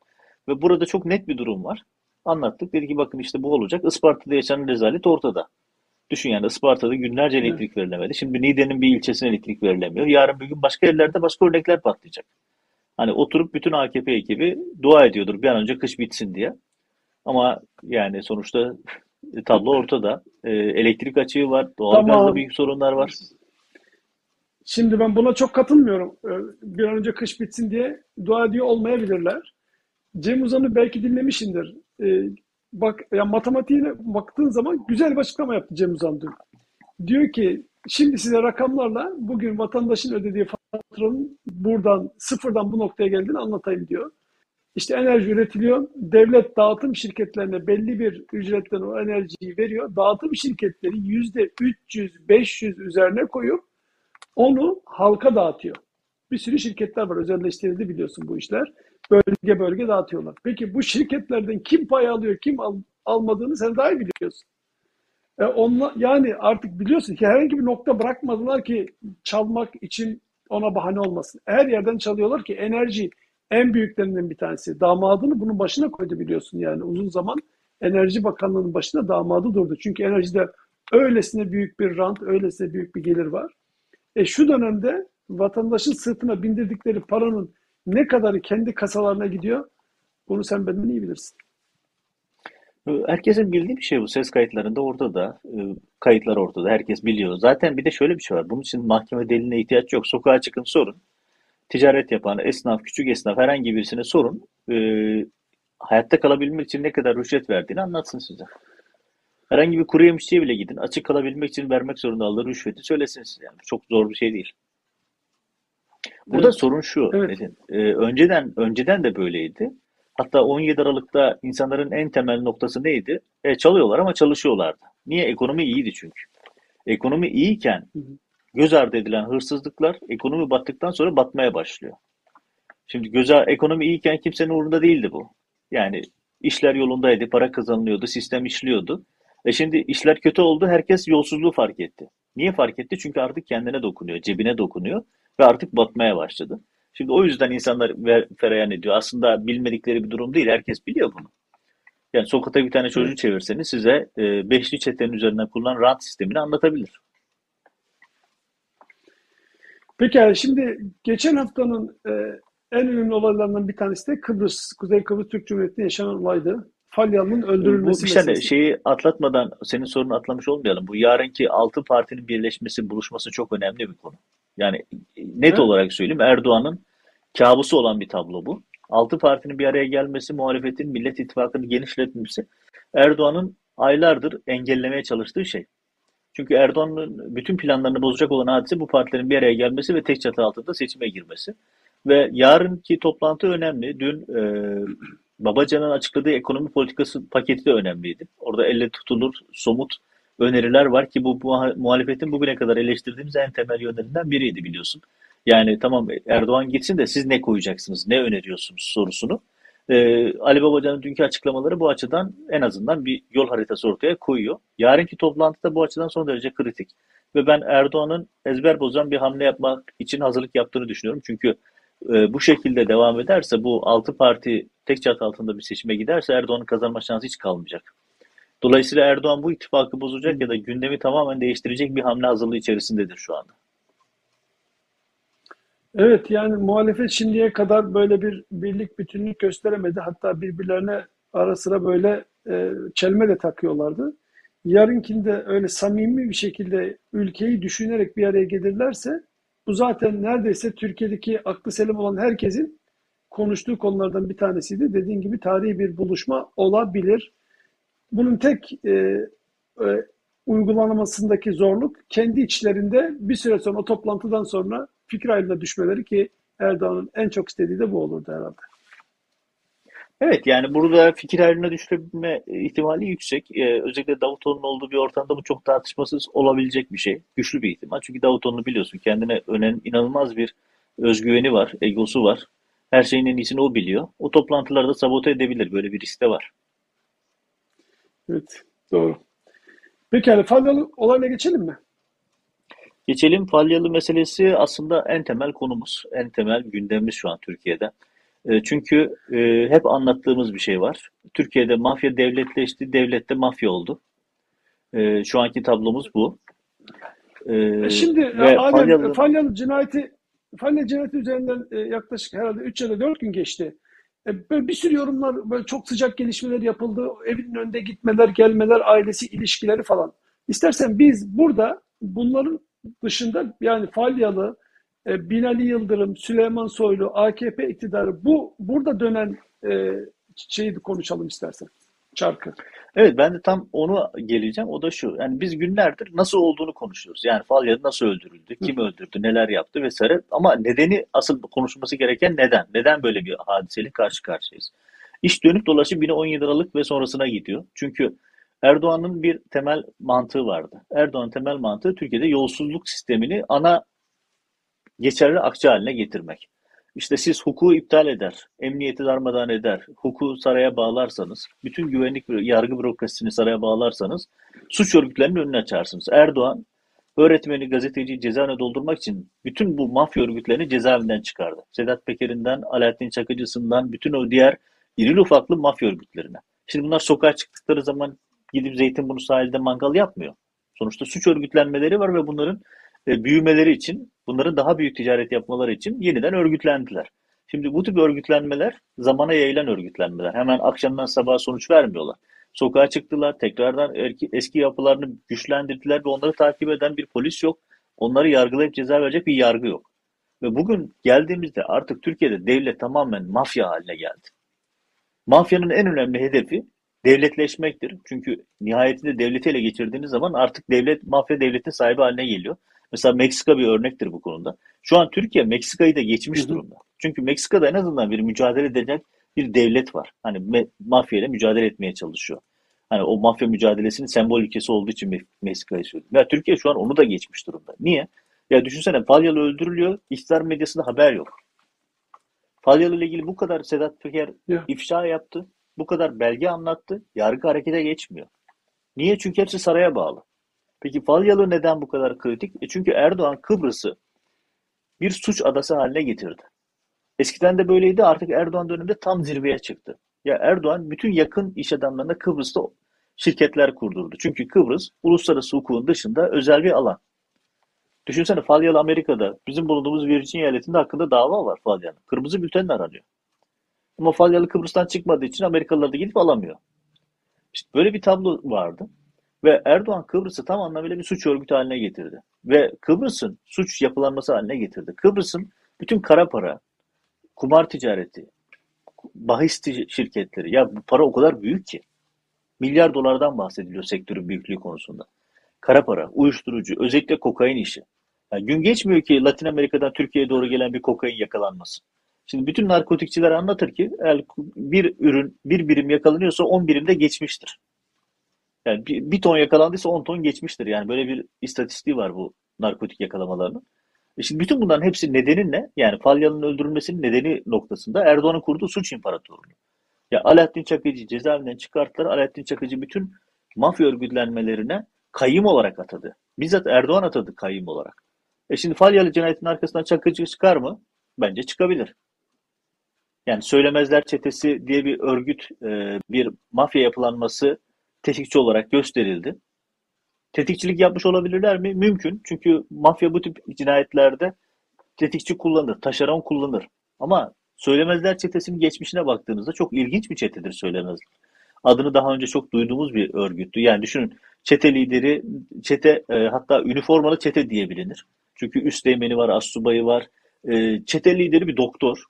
Speaker 2: Ve burada çok net bir durum var. Anlattık. Dedi ki bakın işte bu olacak. Isparta'da yaşanan rezalet ortada. Düşün yani Isparta'da günlerce elektrik verilemedi. Şimdi Niğde'nin bir ilçesine elektrik verilemiyor. Yarın bir gün başka yerlerde başka örnekler patlayacak. Hani oturup bütün AKP ekibi dua ediyordur bir an önce kış bitsin diye. Ama yani sonuçta tablo ortada. E, elektrik açığı var, doğalgazda tamam. büyük sorunlar var.
Speaker 1: Şimdi ben buna çok katılmıyorum. Ee, bir an önce kış bitsin diye dua ediyor olmayabilirler. Cem Uzan'ı belki dinlemişindir. Ee, bak ya matematiğine baktığın zaman güzel bir açıklama yaptı Cem Uzan dün. Diyor ki şimdi size rakamlarla bugün vatandaşın ödediği faturanın buradan sıfırdan bu noktaya geldiğini anlatayım diyor. İşte enerji üretiliyor. Devlet dağıtım şirketlerine belli bir ücretten o enerjiyi veriyor. Dağıtım şirketleri yüzde 300, 500 üzerine koyup onu halka dağıtıyor. Bir sürü şirketler var. Özelleştirildi biliyorsun bu işler. Bölge bölge dağıtıyorlar. Peki bu şirketlerden kim pay alıyor, kim al, almadığını sen daha iyi biliyorsun. E onla, yani artık biliyorsun ki herhangi bir nokta bırakmadılar ki çalmak için ona bahane olmasın. Her yerden çalıyorlar ki enerji en büyüklerinden bir tanesi. Damadını bunun başına koydu biliyorsun yani uzun zaman Enerji Bakanlığı'nın başında damadı durdu. Çünkü enerjide öylesine büyük bir rant, öylesine büyük bir gelir var. E şu dönemde vatandaşın sırtına bindirdikleri paranın ne kadarı kendi kasalarına gidiyor bunu sen benden iyi bilirsin.
Speaker 2: Herkesin bildiği bir şey bu. Ses kayıtlarında ortada. E, kayıtlar ortada. Herkes biliyor. Zaten bir de şöyle bir şey var. Bunun için mahkeme deliline ihtiyaç yok. Sokağa çıkın sorun ticaret yapan esnaf, küçük esnaf herhangi birisine sorun. E, hayatta kalabilmek için ne kadar rüşvet verdiğini anlatsın size. Herhangi bir kuru yemişçiye bile gidin. Açık kalabilmek için vermek zorunda aldığı rüşveti söylesin size. Yani. Çok zor bir şey değil. Burada evet. sorun şu. Evet. E, önceden önceden de böyleydi. Hatta 17 Aralık'ta insanların en temel noktası neydi? E, çalıyorlar ama çalışıyorlardı. Niye? Ekonomi iyiydi çünkü. Ekonomi iyiyken hı hı göz ardı edilen hırsızlıklar ekonomi battıktan sonra batmaya başlıyor. Şimdi göz ekonomi iyiyken kimsenin umurunda değildi bu. Yani işler yolundaydı, para kazanılıyordu, sistem işliyordu. E şimdi işler kötü oldu, herkes yolsuzluğu fark etti. Niye fark etti? Çünkü artık kendine dokunuyor, cebine dokunuyor ve artık batmaya başladı. Şimdi o yüzden insanlar fereyan ediyor. Aslında bilmedikleri bir durum değil, herkes biliyor bunu. Yani sokakta bir tane çocuğu çevirseniz size e, beşli çetenin üzerinden kullanılan rant sistemini anlatabilir.
Speaker 1: Peki şimdi geçen haftanın e, en önemli olaylarından bir tanesi de Kıbrıs, Kuzey Kıbrıs Türk Cumhuriyeti'nde yaşanan olaydı. Falyalı'nın öldürülmesi
Speaker 2: Bu bir sene şeyi atlatmadan senin sorunu atlamış olmayalım. Bu yarınki altı partinin birleşmesi, buluşması çok önemli bir konu. Yani net evet. olarak söyleyeyim Erdoğan'ın kabusu olan bir tablo bu. Altı partinin bir araya gelmesi, muhalefetin Millet İttifakı'nı genişletmesi Erdoğan'ın aylardır engellemeye çalıştığı şey. Çünkü Erdoğan'ın bütün planlarını bozacak olan hadise bu partilerin bir araya gelmesi ve tek çatı altında seçime girmesi. Ve yarınki toplantı önemli. Dün e, Babacan'ın açıkladığı ekonomi politikası paketi de önemliydi. Orada elle tutulur somut öneriler var ki bu, muhalefetin bugüne kadar eleştirdiğimiz en temel yönlerinden biriydi biliyorsun. Yani tamam Erdoğan gitsin de siz ne koyacaksınız, ne öneriyorsunuz sorusunu ee, Ali Babacan'ın dünkü açıklamaları bu açıdan en azından bir yol haritası ortaya koyuyor. Yarınki toplantıda bu açıdan son derece kritik. Ve ben Erdoğan'ın ezber bozan bir hamle yapmak için hazırlık yaptığını düşünüyorum. Çünkü e, bu şekilde devam ederse bu altı parti tek çatı altında bir seçime giderse Erdoğan'ın kazanma şansı hiç kalmayacak. Dolayısıyla Erdoğan bu ittifakı bozacak ya da gündemi tamamen değiştirecek bir hamle hazırlığı içerisindedir şu anda.
Speaker 1: Evet yani muhalefet şimdiye kadar böyle bir birlik bütünlük gösteremedi. Hatta birbirlerine ara sıra böyle e, çelme de takıyorlardı. Yarınkinde öyle samimi bir şekilde ülkeyi düşünerek bir araya gelirlerse bu zaten neredeyse Türkiye'deki aklı selim olan herkesin konuştuğu konulardan bir tanesiydi. Dediğin gibi tarihi bir buluşma olabilir. Bunun tek e, e, uygulamasındaki zorluk kendi içlerinde bir süre sonra o toplantıdan sonra fikir ayrılığına düşmeleri ki Erdoğan'ın en çok istediği de bu olurdu herhalde.
Speaker 2: Evet yani burada fikir ayrılığına düşebilme ihtimali yüksek. Ee, özellikle Davutoğlu'nun olduğu bir ortamda bu çok tartışmasız olabilecek bir şey. Güçlü bir ihtimal. Çünkü Davutoğlu'nu biliyorsun kendine önen inanılmaz bir özgüveni var, egosu var. Her şeyin en iyisini o biliyor. O toplantılarda sabote edebilir. Böyle bir risk de var.
Speaker 1: Evet, doğru. Pekala, Falyalı olayına geçelim mi?
Speaker 2: Geçelim Falyalı meselesi aslında en temel konumuz, en temel gündemimiz şu an Türkiye'de. E, çünkü e, hep anlattığımız bir şey var. Türkiye'de mafya devletleşti, devlet de mafya oldu. E, şu anki tablomuz bu. E,
Speaker 1: şimdi
Speaker 2: ve
Speaker 1: Adem
Speaker 2: Falyalı
Speaker 1: Falyalı cinayeti Falyalı cinayeti üzerinden e, yaklaşık herhalde 3 ya da 4 gün geçti. E, böyle bir sürü yorumlar, böyle çok sıcak gelişmeler yapıldı. Evinin önünde gitmeler, gelmeler, ailesi ilişkileri falan. İstersen biz burada bunların dışında yani Falyalı, e, Binali Yıldırım, Süleyman Soylu, AKP iktidarı bu burada dönen e, şeyi konuşalım istersen. Çarkı.
Speaker 2: Evet ben de tam onu geleceğim. O da şu. Yani biz günlerdir nasıl olduğunu konuşuyoruz. Yani Falyalı nasıl öldürüldü,
Speaker 1: Hı.
Speaker 2: kim öldürdü, neler yaptı vesaire. Ama nedeni asıl konuşulması gereken neden? Neden böyle bir hadiseyle karşı karşıyayız? İş dönüp dolaşıp yine 17 Aralık ve sonrasına gidiyor. Çünkü Erdoğan'ın bir temel mantığı vardı. Erdoğan'ın temel mantığı Türkiye'de yolsuzluk sistemini ana geçerli akçe haline getirmek. İşte siz hukuku iptal eder, emniyeti darmadağın eder, hukuku saraya bağlarsanız, bütün güvenlik yargı bürokrasisini saraya bağlarsanız suç örgütlerinin önünü açarsınız. Erdoğan öğretmeni, gazeteciyi cezaevine doldurmak için bütün bu mafya örgütlerini cezaevinden çıkardı. Sedat Peker'inden, Alaaddin Çakıcı'sından bütün o diğer irili ufaklı mafya örgütlerine. Şimdi bunlar sokağa çıktıkları zaman gidip Zeytinburnu sahilde mangal yapmıyor. Sonuçta suç örgütlenmeleri var ve bunların e, büyümeleri için, bunların daha büyük ticaret yapmaları için yeniden örgütlendiler. Şimdi bu tip örgütlenmeler zamana yayılan örgütlenmeler. Hemen akşamdan sabaha sonuç vermiyorlar. Sokağa çıktılar, tekrardan eski yapılarını güçlendirdiler ve onları takip eden bir polis yok. Onları yargılayıp ceza verecek bir yargı yok. Ve bugün geldiğimizde artık Türkiye'de devlet tamamen mafya haline geldi. Mafyanın en önemli hedefi devletleşmektir. Çünkü nihayetinde devleti ele geçirdiğiniz zaman artık devlet mafya devletin sahibi haline geliyor. Mesela Meksika bir örnektir bu konuda. Şu an Türkiye Meksika'yı da geçmiş
Speaker 1: Hı hı.
Speaker 2: durumda. Çünkü Meksika'da en azından bir mücadele edecek bir devlet var. Hani mafya ile mücadele etmeye çalışıyor. Hani o mafya mücadelesinin sembol ülkesi olduğu için Me- Meksika'yı söyledim. Ya Türkiye şu an onu da geçmiş durumda. Niye? Ya düşünsene Falyalı öldürülüyor, iktidar medyasında haber yok. Falyalı ile ilgili bu kadar Sedat Peker
Speaker 1: Ya.
Speaker 2: ifşa yaptı, bu kadar belge anlattı, yargı harekete geçmiyor. Niye? Çünkü hepsi saraya bağlı. Peki Falyalı neden bu kadar kritik? E çünkü Erdoğan Kıbrıs'ı bir suç adası haline getirdi. Eskiden de böyleydi artık Erdoğan döneminde tam zirveye çıktı. Ya Erdoğan bütün yakın iş adamlarına Kıbrıs'ta şirketler kurdurdu. Çünkü Kıbrıs uluslararası hukukun dışında özel bir alan. Düşünsene Falyalı Amerika'da bizim bulunduğumuz Virginia eyaletinde hakkında dava var Falyalı. Kırmızı bültenle aranıyor. Ama Falyalı Kıbrıs'tan çıkmadığı için Amerikalılar da gidip alamıyor. İşte böyle bir tablo vardı. Ve Erdoğan Kıbrıs'ı tam anlamıyla bir suç örgütü haline getirdi. Ve Kıbrıs'ın suç yapılanması haline getirdi. Kıbrıs'ın bütün kara para, kumar ticareti, bahis şirketleri ya bu para o kadar büyük ki. Milyar dolardan bahsediliyor sektörün büyüklüğü konusunda. Kara para, uyuşturucu, özellikle kokain işi. Yani gün geçmiyor ki Latin Amerika'dan Türkiye'ye doğru gelen bir kokain yakalanmasın. Şimdi bütün narkotikçiler anlatır ki bir ürün bir birim yakalanıyorsa 10 birimde geçmiştir. Yani bir, bir ton yakalandıysa 10 ton geçmiştir. Yani böyle bir istatistiği var bu narkotik yakalamalarının. E şimdi bütün bunların hepsi nedeni ne? Yani Falyalı'nın öldürülmesinin nedeni noktasında Erdoğan'ın kurduğu suç imparatorluğu. Ya Alaaddin Çakıcı cezaevinden çıkarttılar. Alaaddin Çakıcı bütün mafya örgütlenmelerine kayyum olarak atadı. Bizzat Erdoğan atadı kayyum olarak. E şimdi Falyalı cinayetinin arkasından Çakıcı çıkar mı? Bence çıkabilir. Yani Söylemezler Çetesi diye bir örgüt, e, bir mafya yapılanması tetikçi olarak gösterildi. Tetikçilik yapmış olabilirler mi? Mümkün. Çünkü mafya bu tip cinayetlerde tetikçi kullanır, taşeron kullanır. Ama Söylemezler Çetesi'nin geçmişine baktığınızda çok ilginç bir çetedir Söylemezler. Adını daha önce çok duyduğumuz bir örgüttü. Yani düşünün çete lideri, çete e, hatta üniformalı çete diye bilinir. Çünkü üsteğmeni var, astsubayı var. E, çete lideri bir doktor.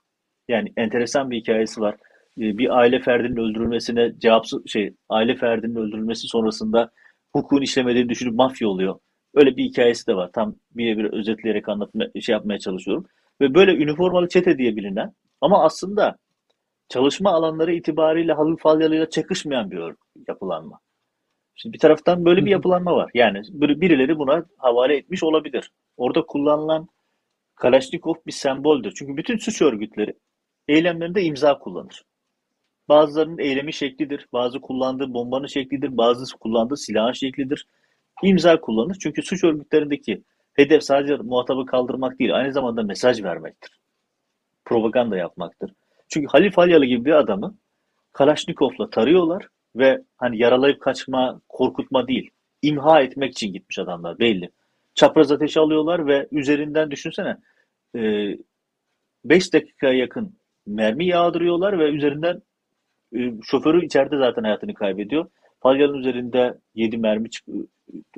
Speaker 2: Yani enteresan bir hikayesi var. E, bir aile ferdinin öldürülmesine cevapsız şey, aile ferdinin öldürülmesi sonrasında hukukun işlemediğini düşünüp mafya oluyor. Öyle bir hikayesi de var. Tam birebir özetleyerek anlatma, şey yapmaya çalışıyorum. Ve böyle üniformalı çete diye bilinen ama aslında çalışma alanları itibariyle Halil Falyalı'yla çakışmayan bir yapılanma. Şimdi bir taraftan böyle bir yapılanma var. Yani birileri buna havale etmiş olabilir. Orada kullanılan Kalaşnikov bir semboldür. Çünkü bütün suç örgütleri eylemlerinde imza kullanır. Bazılarının eylemi şeklidir, bazı kullandığı bombanın şeklidir, bazısı kullandığı silahın şeklidir. İmza kullanır. Çünkü suç örgütlerindeki hedef sadece muhatabı kaldırmak değil, aynı zamanda mesaj vermektir. Propaganda yapmaktır. Çünkü Halil Falyalı gibi bir adamı Kalaşnikov'la tarıyorlar ve hani yaralayıp kaçma, korkutma değil, imha etmek için gitmiş adamlar belli. Çapraz ateş alıyorlar ve üzerinden düşünsene 5 dakikaya yakın mermi yağdırıyorlar ve üzerinden e, şoförü içeride zaten hayatını kaybediyor. Falyalı'nın üzerinde 7 mermi çıkıyor.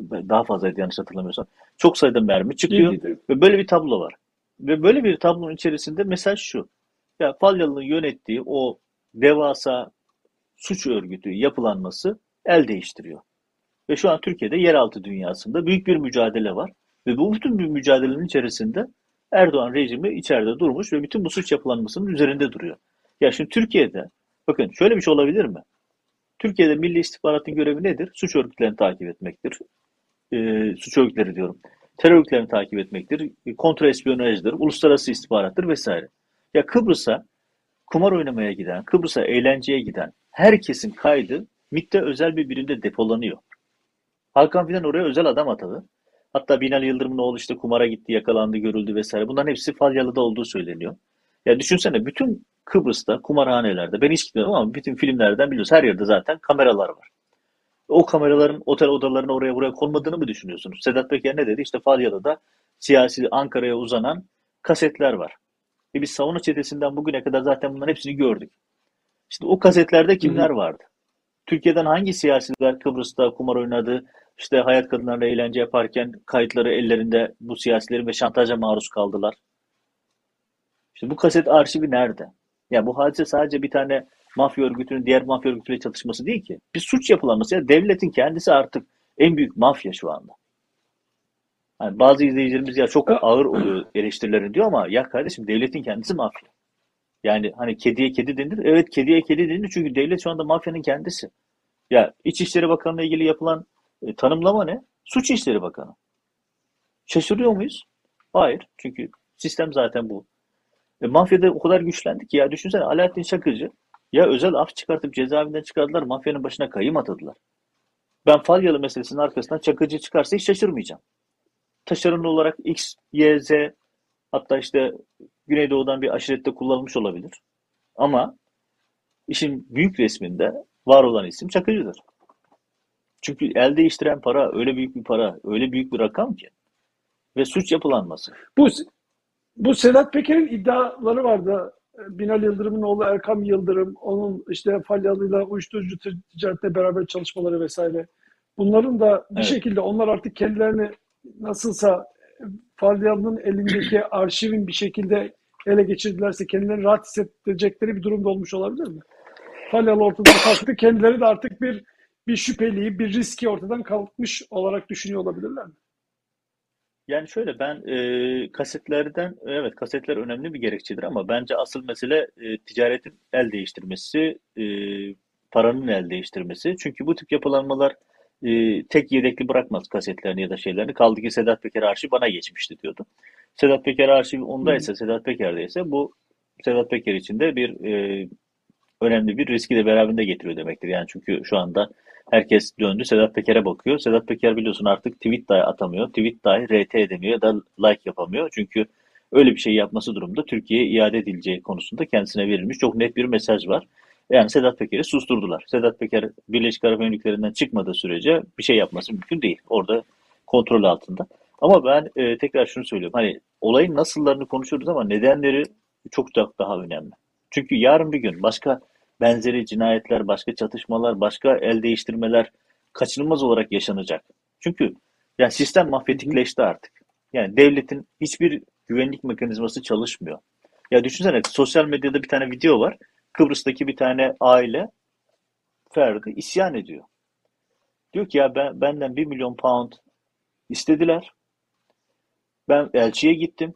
Speaker 2: Daha fazlaydı yanlış hatırlamıyorsam. Çok sayıda mermi çıkıyor. Ve böyle bir tablo var. Ve böyle bir tablonun içerisinde mesaj şu. Ya Falyalı'nın yönettiği o devasa suç örgütü yapılanması el değiştiriyor. Ve şu an Türkiye'de yeraltı dünyasında büyük bir mücadele var. Ve bu bütün bir mücadelenin içerisinde Erdoğan rejimi içeride durmuş ve bütün bu suç yapılanmasının üzerinde duruyor. Ya şimdi Türkiye'de bakın şöyle bir şey olabilir mi? Türkiye'de Milli İstihbaratın görevi nedir? Suç örgütlerini takip etmektir. Ee, suç örgütleri diyorum. Terör örgütlerini takip etmektir. Kontra espiyonajdır, uluslararası istihbarattır vesaire. Ya Kıbrıs'a kumar oynamaya giden, Kıbrıs'a eğlenceye giden herkesin kaydı MİT'te özel bir birimde depolanıyor. Hakan Fidan oraya özel adam atadı. Hatta Binali Yıldırım'ın oğlu işte kumara gitti, yakalandı, görüldü vesaire. Bunların hepsi Falyalı'da olduğu söyleniyor. Ya düşünsene bütün Kıbrıs'ta kumarhanelerde ben hiç gitmedim ama bütün filmlerden biliyoruz. Her yerde zaten kameralar var. O kameraların otel odalarına oraya buraya konmadığını mı düşünüyorsunuz? Sedat Peker ne dedi? İşte Falyalı'da siyasi Ankara'ya uzanan kasetler var. E biz savunma çetesinden bugüne kadar zaten bunların hepsini gördük. İşte o kasetlerde kimler vardı? Türkiye'den hangi siyasiler Kıbrıs'ta kumar oynadı, işte hayat kadınlarla eğlence yaparken kayıtları ellerinde bu siyasilerin ve şantaja maruz kaldılar. İşte bu kaset arşivi nerede? Ya bu hadise sadece bir tane mafya örgütünün diğer mafya örgütüyle çatışması değil ki. Bir suç yapılanması ya devletin kendisi artık en büyük mafya şu anda. Yani bazı izleyicilerimiz ya çok ağır oluyor eleştirilerin diyor ama ya kardeşim devletin kendisi mafya. Yani hani kediye kedi denir. Evet kediye kedi denir çünkü devlet şu anda mafyanın kendisi. Ya İçişleri Bakanı'na ilgili yapılan e, tanımlama ne? Suç İşleri Bakanı. Şaşırıyor muyuz? Hayır. Çünkü sistem zaten bu. E, mafyada o kadar güçlendi ki ya düşünsene Alaaddin Çakıcı ya özel af çıkartıp cezaevinden çıkardılar mafyanın başına kayım atadılar. Ben Falyalı meselesinin arkasından Çakıcı çıkarsa hiç şaşırmayacağım. Taşeron olarak X, Y, Z hatta işte Güneydoğu'dan bir aşirette kullanılmış olabilir. Ama işin büyük resminde var olan isim Çakıcı'dır. Çünkü el değiştiren para öyle büyük bir para, öyle büyük bir rakam ki. Ve suç yapılanması.
Speaker 1: Bu bu Sedat Peker'in iddiaları vardı. Binali Yıldırım'ın oğlu Erkam Yıldırım, onun işte Falyalı'yla uyuşturucu ticarette beraber çalışmaları vesaire. Bunların da bir evet. şekilde onlar artık kendilerini nasılsa Falyalı'nın elindeki arşivin bir şekilde ele geçirdilerse kendilerini rahat hissedecekleri bir durumda olmuş olabilir mi? Falyalı ortadan kalktı. Kendileri de artık bir bir şüpheliyi, bir riski ortadan kalkmış olarak düşünüyor olabilirler mi?
Speaker 2: Yani şöyle ben e, kasetlerden evet kasetler önemli bir gerekçedir ama bence asıl mesele e, ticaretin el değiştirmesi, e, paranın el değiştirmesi. Çünkü bu tip yapılanmalar e, tek yedekli bırakmaz kasetlerini ya da şeylerini. Kaldı ki Sedat Peker arşivi bana geçmişti diyordu. Sedat Peker arşivi ondaysa, Sedat Peker'deyse bu Sedat Peker için de bir e, önemli bir riski de beraberinde getiriyor demektir. Yani çünkü şu anda herkes döndü Sedat Peker'e bakıyor. Sedat Peker biliyorsun artık tweet dahi atamıyor. Tweet dahi RT edemiyor ya da like yapamıyor. Çünkü öyle bir şey yapması durumda Türkiye'ye iade edileceği konusunda kendisine verilmiş çok net bir mesaj var. Yani Sedat Peker'i susturdular. Sedat Peker Birleşik Arap Emirlikleri'nden çıkmadığı sürece bir şey yapması mümkün değil. Orada kontrol altında. Ama ben e, tekrar şunu söylüyorum. Hani olayın nasıllarını konuşuyoruz ama nedenleri çok daha önemli. Çünkü yarın bir gün başka benzeri cinayetler, başka çatışmalar, başka el değiştirmeler kaçınılmaz olarak yaşanacak. Çünkü yani sistem mafyatikleşti artık. Yani devletin hiçbir güvenlik mekanizması çalışmıyor. Ya düşünsene sosyal medyada bir tane video var. Kıbrıs'taki bir tane aile ferdi isyan ediyor. Diyor ki ya ben benden bir milyon pound istediler. Ben elçiye gittim,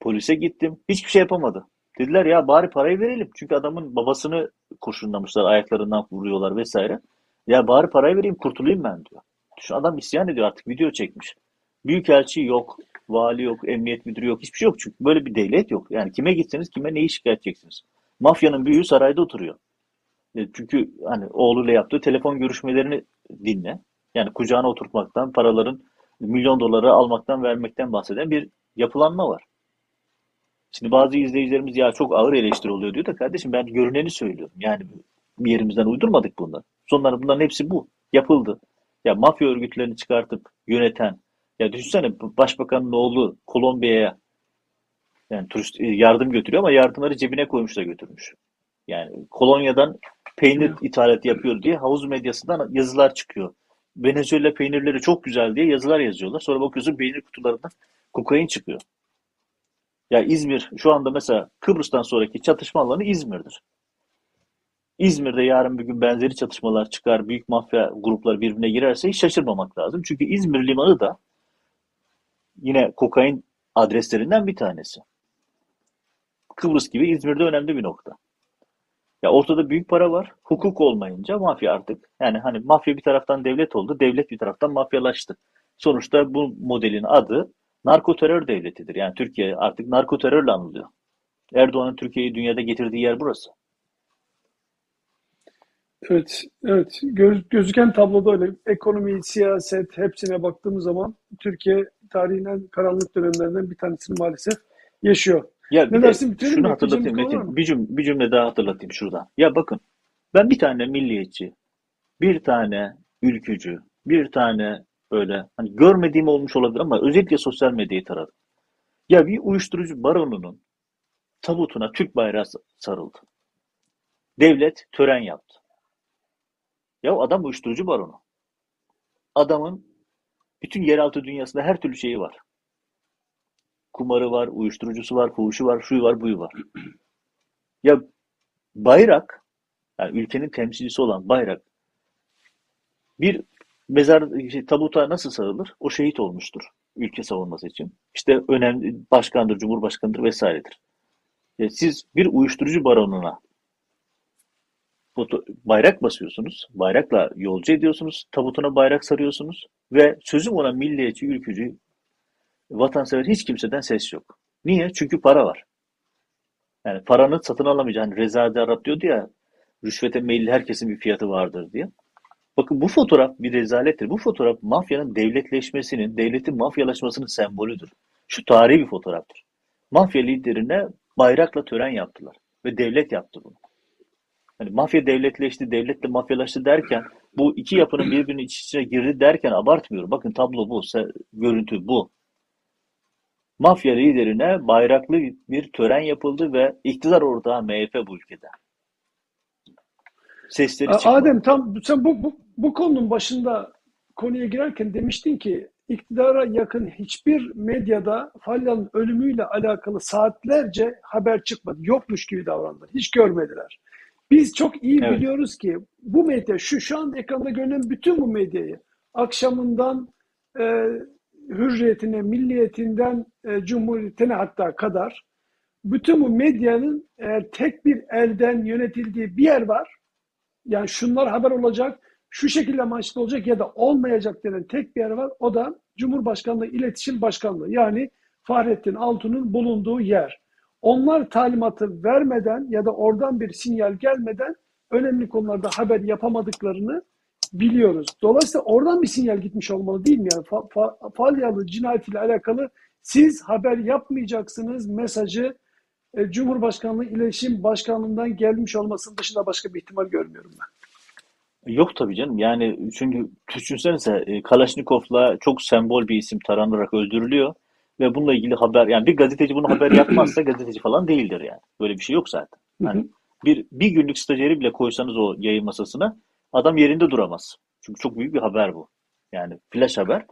Speaker 2: polise gittim. Hiçbir şey yapamadı. Dediler ya bari parayı verelim. Çünkü adamın babasını kurşunlamışlar, ayaklarından vuruyorlar vesaire. Ya bari parayı vereyim kurtulayım ben diyor. Düşün adam isyan ediyor artık video çekmiş. Büyükelçi yok, vali yok, emniyet müdürü yok, hiçbir şey yok. Çünkü böyle bir devlet yok. Yani kime gitseniz kime neyi şikayet edeceksiniz. Mafyanın büyüğü sarayda oturuyor. E, Çünkü hani oğluyla yaptığı telefon görüşmelerini dinle. Yani kucağına oturtmaktan, paraların milyon doları almaktan, vermekten bahseden bir yapılanma var. Şimdi bazı izleyicilerimiz ya çok ağır eleştiri oluyor diyor da kardeşim ben görüneni söylüyorum. Yani bir yerimizden uydurmadık bunları. Sonları bunların hepsi bu. Yapıldı. Ya mafya örgütlerini çıkartıp yöneten, ya düşünsene başbakanın oğlu Kolombiya'ya yani turist e, yardım götürüyor ama yardımları cebine koymuş da götürmüş. Yani kolonyadan peynir
Speaker 1: Ya.
Speaker 2: ithalatı yapıyor diye havuz medyasından yazılar çıkıyor. Venezuela peynirleri çok güzel diye yazılar yazıyorlar. Sonra bakıyorsun peynir kutularından kokain çıkıyor. Ya İzmir şu anda mesela Kıbrıs'tan sonraki çatışma alanı İzmir'dir. İzmir'de yarın bir gün benzeri çatışmalar çıkar, büyük mafya grupları birbirine girerse hiç şaşırmamak lazım. Çünkü İzmir limanı da yine kokain adreslerinden bir tanesi. Kıbrıs gibi İzmir'de önemli bir nokta. Ya ortada büyük para var. Hukuk olmayınca mafya artık. Yani hani mafya bir taraftan devlet oldu, devlet bir taraftan mafyalaştı. Sonuçta bu modelin adı narko terör devletidir. Yani Türkiye artık narko terörle anılıyor. Erdoğan'ın Türkiye'yi dünyada getirdiği yer burası.
Speaker 1: Evet, evet. Göz, gözüken tabloda öyle. Ekonomi, siyaset hepsine baktığımız zaman Türkiye tarihin en karanlık dönemlerinden bir tanesini maalesef yaşıyor.
Speaker 2: Ya
Speaker 1: Ne
Speaker 2: de
Speaker 1: dersin bitirelim
Speaker 2: şunu
Speaker 1: mi?
Speaker 2: Hatırlatayım Metin. Bir, cüm bir cümle daha hatırlatayım şuradan. Ya bakın ben bir tane milliyetçi, bir tane ülkücü, bir tane böyle hani görmediğim olmuş olabilir ama özellikle sosyal medyayı taradım. Ya bir uyuşturucu baronunun tabutuna Türk bayrağı sarıldı. Devlet tören yaptı. Ya adam uyuşturucu baronu. Adamın bütün yeraltı dünyasında her türlü şeyi var. Kumarı var, uyuşturucusu var, fuhuşu var, şuyu var, buyu var. Ya bayrak, yani ülkenin temsilcisi olan bayrak bir mezar şey, tabuta nasıl sarılır? O şehit olmuştur ülke savunması için. İşte önemli başkandır, cumhurbaşkanıdır vesairedir. Ya siz bir uyuşturucu baronuna foto- bayrak basıyorsunuz, bayrakla yolcu ediyorsunuz, tabutuna bayrak sarıyorsunuz ve sözüm ona milliyetçi, ülkücü, vatansever hiç kimseden ses yok. Niye? Çünkü para var. Yani paranın satın alamayacağı, hani Reza Arap diyordu ya, rüşvete meyilli herkesin bir fiyatı vardır diye. Bakın bu fotoğraf bir rezalettir. Bu fotoğraf mafyanın devletleşmesinin, devletin mafyalaşmasının sembolüdür. Şu tarihi bir fotoğraftır. Mafya liderine bayrakla tören yaptılar ve devlet yaptı bunu. Hani mafya devletleşti, devletle mafyalaştı derken bu iki yapının birbirinin iç içine girdi derken abartmıyorum. Bakın tablo bu, görüntü bu. Mafya liderine bayraklı bir tören yapıldı ve iktidar ortağı MHP bu ülkede. Sesleri çıkmadı.
Speaker 1: Adem tam sen bu, bu, bu konunun başında konuya girerken demiştin ki iktidara yakın hiçbir medyada Falyan'ın ölümüyle alakalı saatlerce haber çıkmadı. Yokmuş gibi davrandılar. Hiç görmediler. Biz çok iyi
Speaker 2: Evet.
Speaker 1: biliyoruz ki bu medya şu şu an ekranda görünen bütün bu medyayı akşamından e, hürriyetine, milliyetinden e, cumhuriyetine hatta kadar bütün bu medyanın eğer tek bir elden yönetildiği bir yer var yani şunlar haber olacak, şu şekilde amaçlı olacak ya da olmayacak denen tek bir yer var. O da Cumhurbaşkanlığı İletişim Başkanlığı. Yani Fahrettin Altun'un bulunduğu yer. Onlar talimatı vermeden ya da oradan bir sinyal gelmeden önemli konularda haber yapamadıklarını biliyoruz. Dolayısıyla oradan bir sinyal gitmiş olmalı değil mi? Yani Fa- Fa- Falyalı cinayetiyle alakalı siz haber yapmayacaksınız mesajı e, Cumhurbaşkanlığı İletişim Başkanlığı'ndan gelmiş olmasının dışında başka bir ihtimal görmüyorum ben.
Speaker 2: Yok tabii canım. Yani çünkü düşünsenize e, Kalaşnikov'la çok sembol bir isim taranarak öldürülüyor ve bununla ilgili haber yani bir gazeteci bunu haber yapmazsa gazeteci falan değildir yani. Böyle bir şey yok zaten.
Speaker 1: Hı.
Speaker 2: bir bir günlük stajyeri bile koysanız o yayın masasına adam yerinde duramaz. Çünkü çok büyük bir haber bu. Yani flash haber.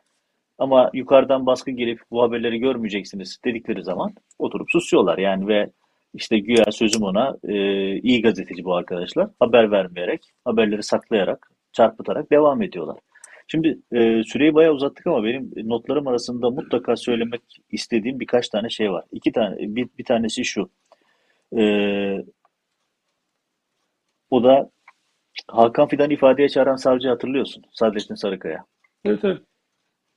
Speaker 2: Ama yukarıdan baskı gelip bu haberleri görmeyeceksiniz dedikleri zaman oturup susuyorlar. Yani ve işte güya sözüm ona e, iyi gazeteci bu arkadaşlar. Haber vermeyerek, haberleri saklayarak, çarpıtarak devam ediyorlar. Şimdi e, süreyi bayağı uzattık ama benim notlarım arasında mutlaka söylemek istediğim birkaç tane şey var. İki tane, bir, bir tanesi şu. E, o da Hakan Fidan ifadeye çağıran savcı hatırlıyorsun. Sadrettin Sarıkaya.
Speaker 1: Evet, evet.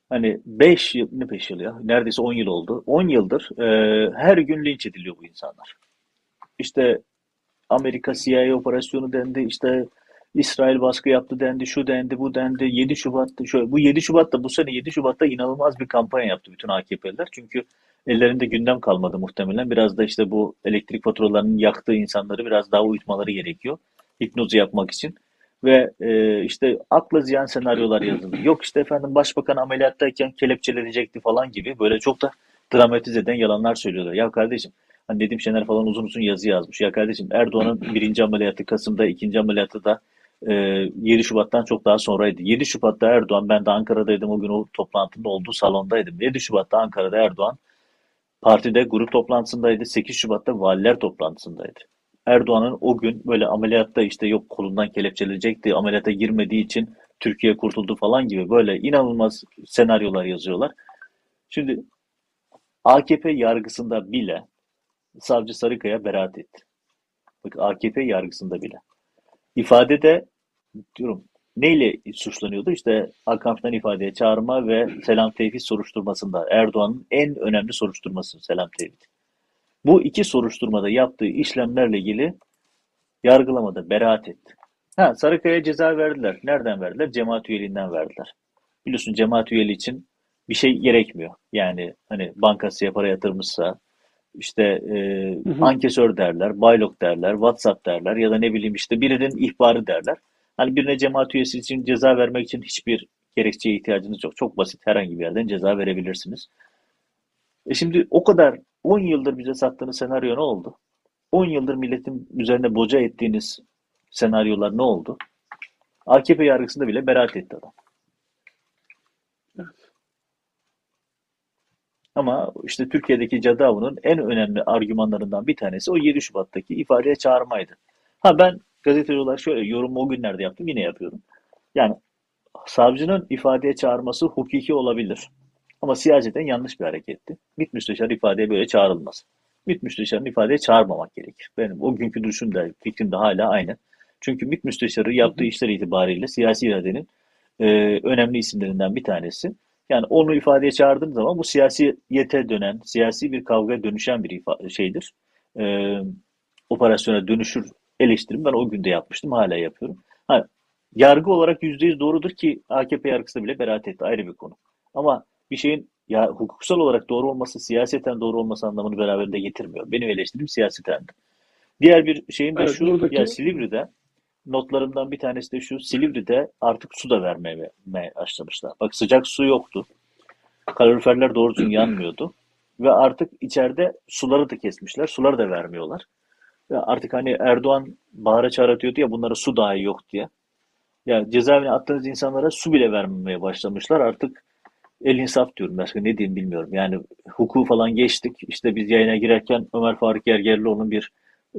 Speaker 2: Hani 5 yıl, ne 5 yıl ya? Neredeyse 10 yıl oldu. 10 yıldır e, her gün linç ediliyor bu insanlar. İşte Amerika CIA operasyonu dendi, işte İsrail baskı yaptı dendi, şu dendi, bu dendi. 7 Şubat'ta şöyle, bu 7 Şubat'ta bu sene 7 Şubat'ta inanılmaz bir kampanya yaptı bütün AKP'liler. Çünkü ellerinde gündem kalmadı muhtemelen. Biraz da işte bu elektrik faturalarının yaktığı insanları biraz daha uyutmaları gerekiyor. Hipnozu yapmak için. Ve e, işte akla ziyan senaryolar yazıldı. Yok işte efendim başbakan ameliyattayken kelepçelenecekti falan gibi böyle çok da dramatize eden yalanlar söylüyorlar. Ya kardeşim hani Nedim Şener falan uzun uzun yazı yazmış. Ya kardeşim Erdoğan'ın birinci ameliyatı Kasım'da, ikinci ameliyatı da e, 7 Şubat'tan çok daha sonraydı. 7 Şubat'ta Erdoğan, ben de Ankara'daydım o gün o toplantının olduğu salondaydım. 7 Şubat'ta Ankara'da Erdoğan partide grup toplantısındaydı. 8 Şubat'ta valiler toplantısındaydı. Erdoğan'ın o gün böyle ameliyatta işte yok kolundan kelepçelenecekti, ameliyata girmediği için Türkiye kurtuldu falan gibi böyle inanılmaz senaryolar yazıyorlar. Şimdi AKP yargısında bile savcı Sarıkaya beraat etti. Bak AKP yargısında bile. İfadede diyorum neyle suçlanıyordu? İşte Hakan Fidan ifadeye çağırma ve Selam Tevhid soruşturmasında Erdoğan'ın en önemli soruşturması Selam Tevhid. Bu iki soruşturmada yaptığı işlemlerle ilgili yargılamada beraat etti. Ha, Sarıkaya'ya ceza verdiler. Nereden verdiler? Cemaat üyeliğinden verdiler. Biliyorsun cemaat üyeliği için bir şey gerekmiyor. Yani hani bankasıya para yatırmışsa işte e,
Speaker 1: Hı hı.
Speaker 2: ankesör derler, baylok derler, WhatsApp derler ya da ne bileyim işte birinin ihbarı derler. Hani birine cemaat üyesi için ceza vermek için hiçbir gerekçeye ihtiyacınız yok. Çok basit herhangi bir yerden ceza verebilirsiniz. E şimdi o kadar 10 yıldır bize sattığınız senaryo ne oldu? 10 yıldır milletin üzerine boca ettiğiniz senaryolar ne oldu? AKP yargısında bile beraat etti adam. Ama işte Türkiye'deki cadı avının en önemli argümanlarından bir tanesi o 7 Şubat'taki ifadeye çağırmaydı. Ha ben gazeteci olarak şöyle yorumu o günlerde yaptım yine yapıyorum. Yani savcının ifadeye çağırması hukuki olabilir. Ama siyaseten yanlış bir hareketti. MİT müsteşarı ifadeye böyle çağrılmaz. MİT müsteşarını ifadeye çağırmamak gerekir. Benim o günkü duruşum da fikrim de hala aynı. Çünkü MİT müsteşarı yaptığı işler itibariyle siyasi iradenin e, önemli isimlerinden bir tanesi. Yani onu ifadeye çağırdığın zaman bu siyasiyete dönen, siyasi bir kavgaya dönüşen bir ifa- şeydir. E, operasyona dönüşür eleştirim ben o günde yapmıştım, hala yapıyorum. Ha, yargı olarak %100 doğrudur ki AKP yargısı bile beraat etti ayrı bir konu. Ama bir şeyin ya hukuksal olarak doğru olması, siyaseten doğru olması anlamını beraberinde getirmiyor. Benim eleştirim siyasetendi. Diğer bir şeyim de
Speaker 1: Evet,
Speaker 2: şu,
Speaker 1: buradaki
Speaker 2: ya Silivri'de notlarımdan bir tanesi de şu, Silivri'de artık su da vermeye başlamışlar. Bak sıcak su yoktu. Kaloriferler doğru düzgün yanmıyordu. Ve artık içeride suları da kesmişler. Suları da vermiyorlar. Ve artık hani Erdoğan bağıra çağıra diyordu ya bunlara su dahi yok diye. Ya cezaevine attığınız insanlara su bile vermemeye başlamışlar. Artık el insaf diyorum. Başka ne diyeyim bilmiyorum. Yani hukuku falan geçtik. İşte biz yayına girerken Ömer Faruk Gergerlioğlu'nun bir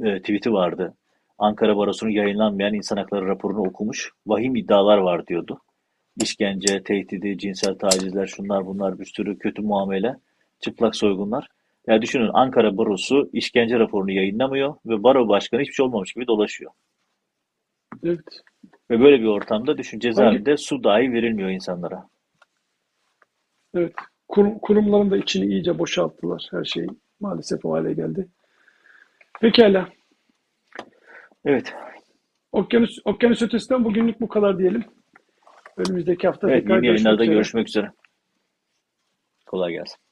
Speaker 2: e, tweet'i vardı. Ankara Barosu'nun yayınlanmayan insan hakları raporunu okumuş. Vahim iddialar var diyordu. İşkence, tehdidi, cinsel tacizler, şunlar bunlar bir sürü kötü muamele, çıplak soygunlar. Ya düşünün Ankara Barosu işkence raporunu yayınlamıyor ve baro başkanı hiçbir şey olmamış gibi dolaşıyor.
Speaker 1: evet.
Speaker 2: Ve böyle bir ortamda düşün cezaevinde su dahi verilmiyor insanlara.
Speaker 1: evet. Kurum, kurumların da içini iyice boşalttılar. Her şey maalesef o hale geldi. Pekala.
Speaker 2: Evet,
Speaker 1: Okyanus, okyanus ötesinden bugünlük bu kadar diyelim. Önümüzdeki hafta
Speaker 2: evet
Speaker 1: tekrar görüşmek üzere.
Speaker 2: görüşmek üzere. Kolay gelsin.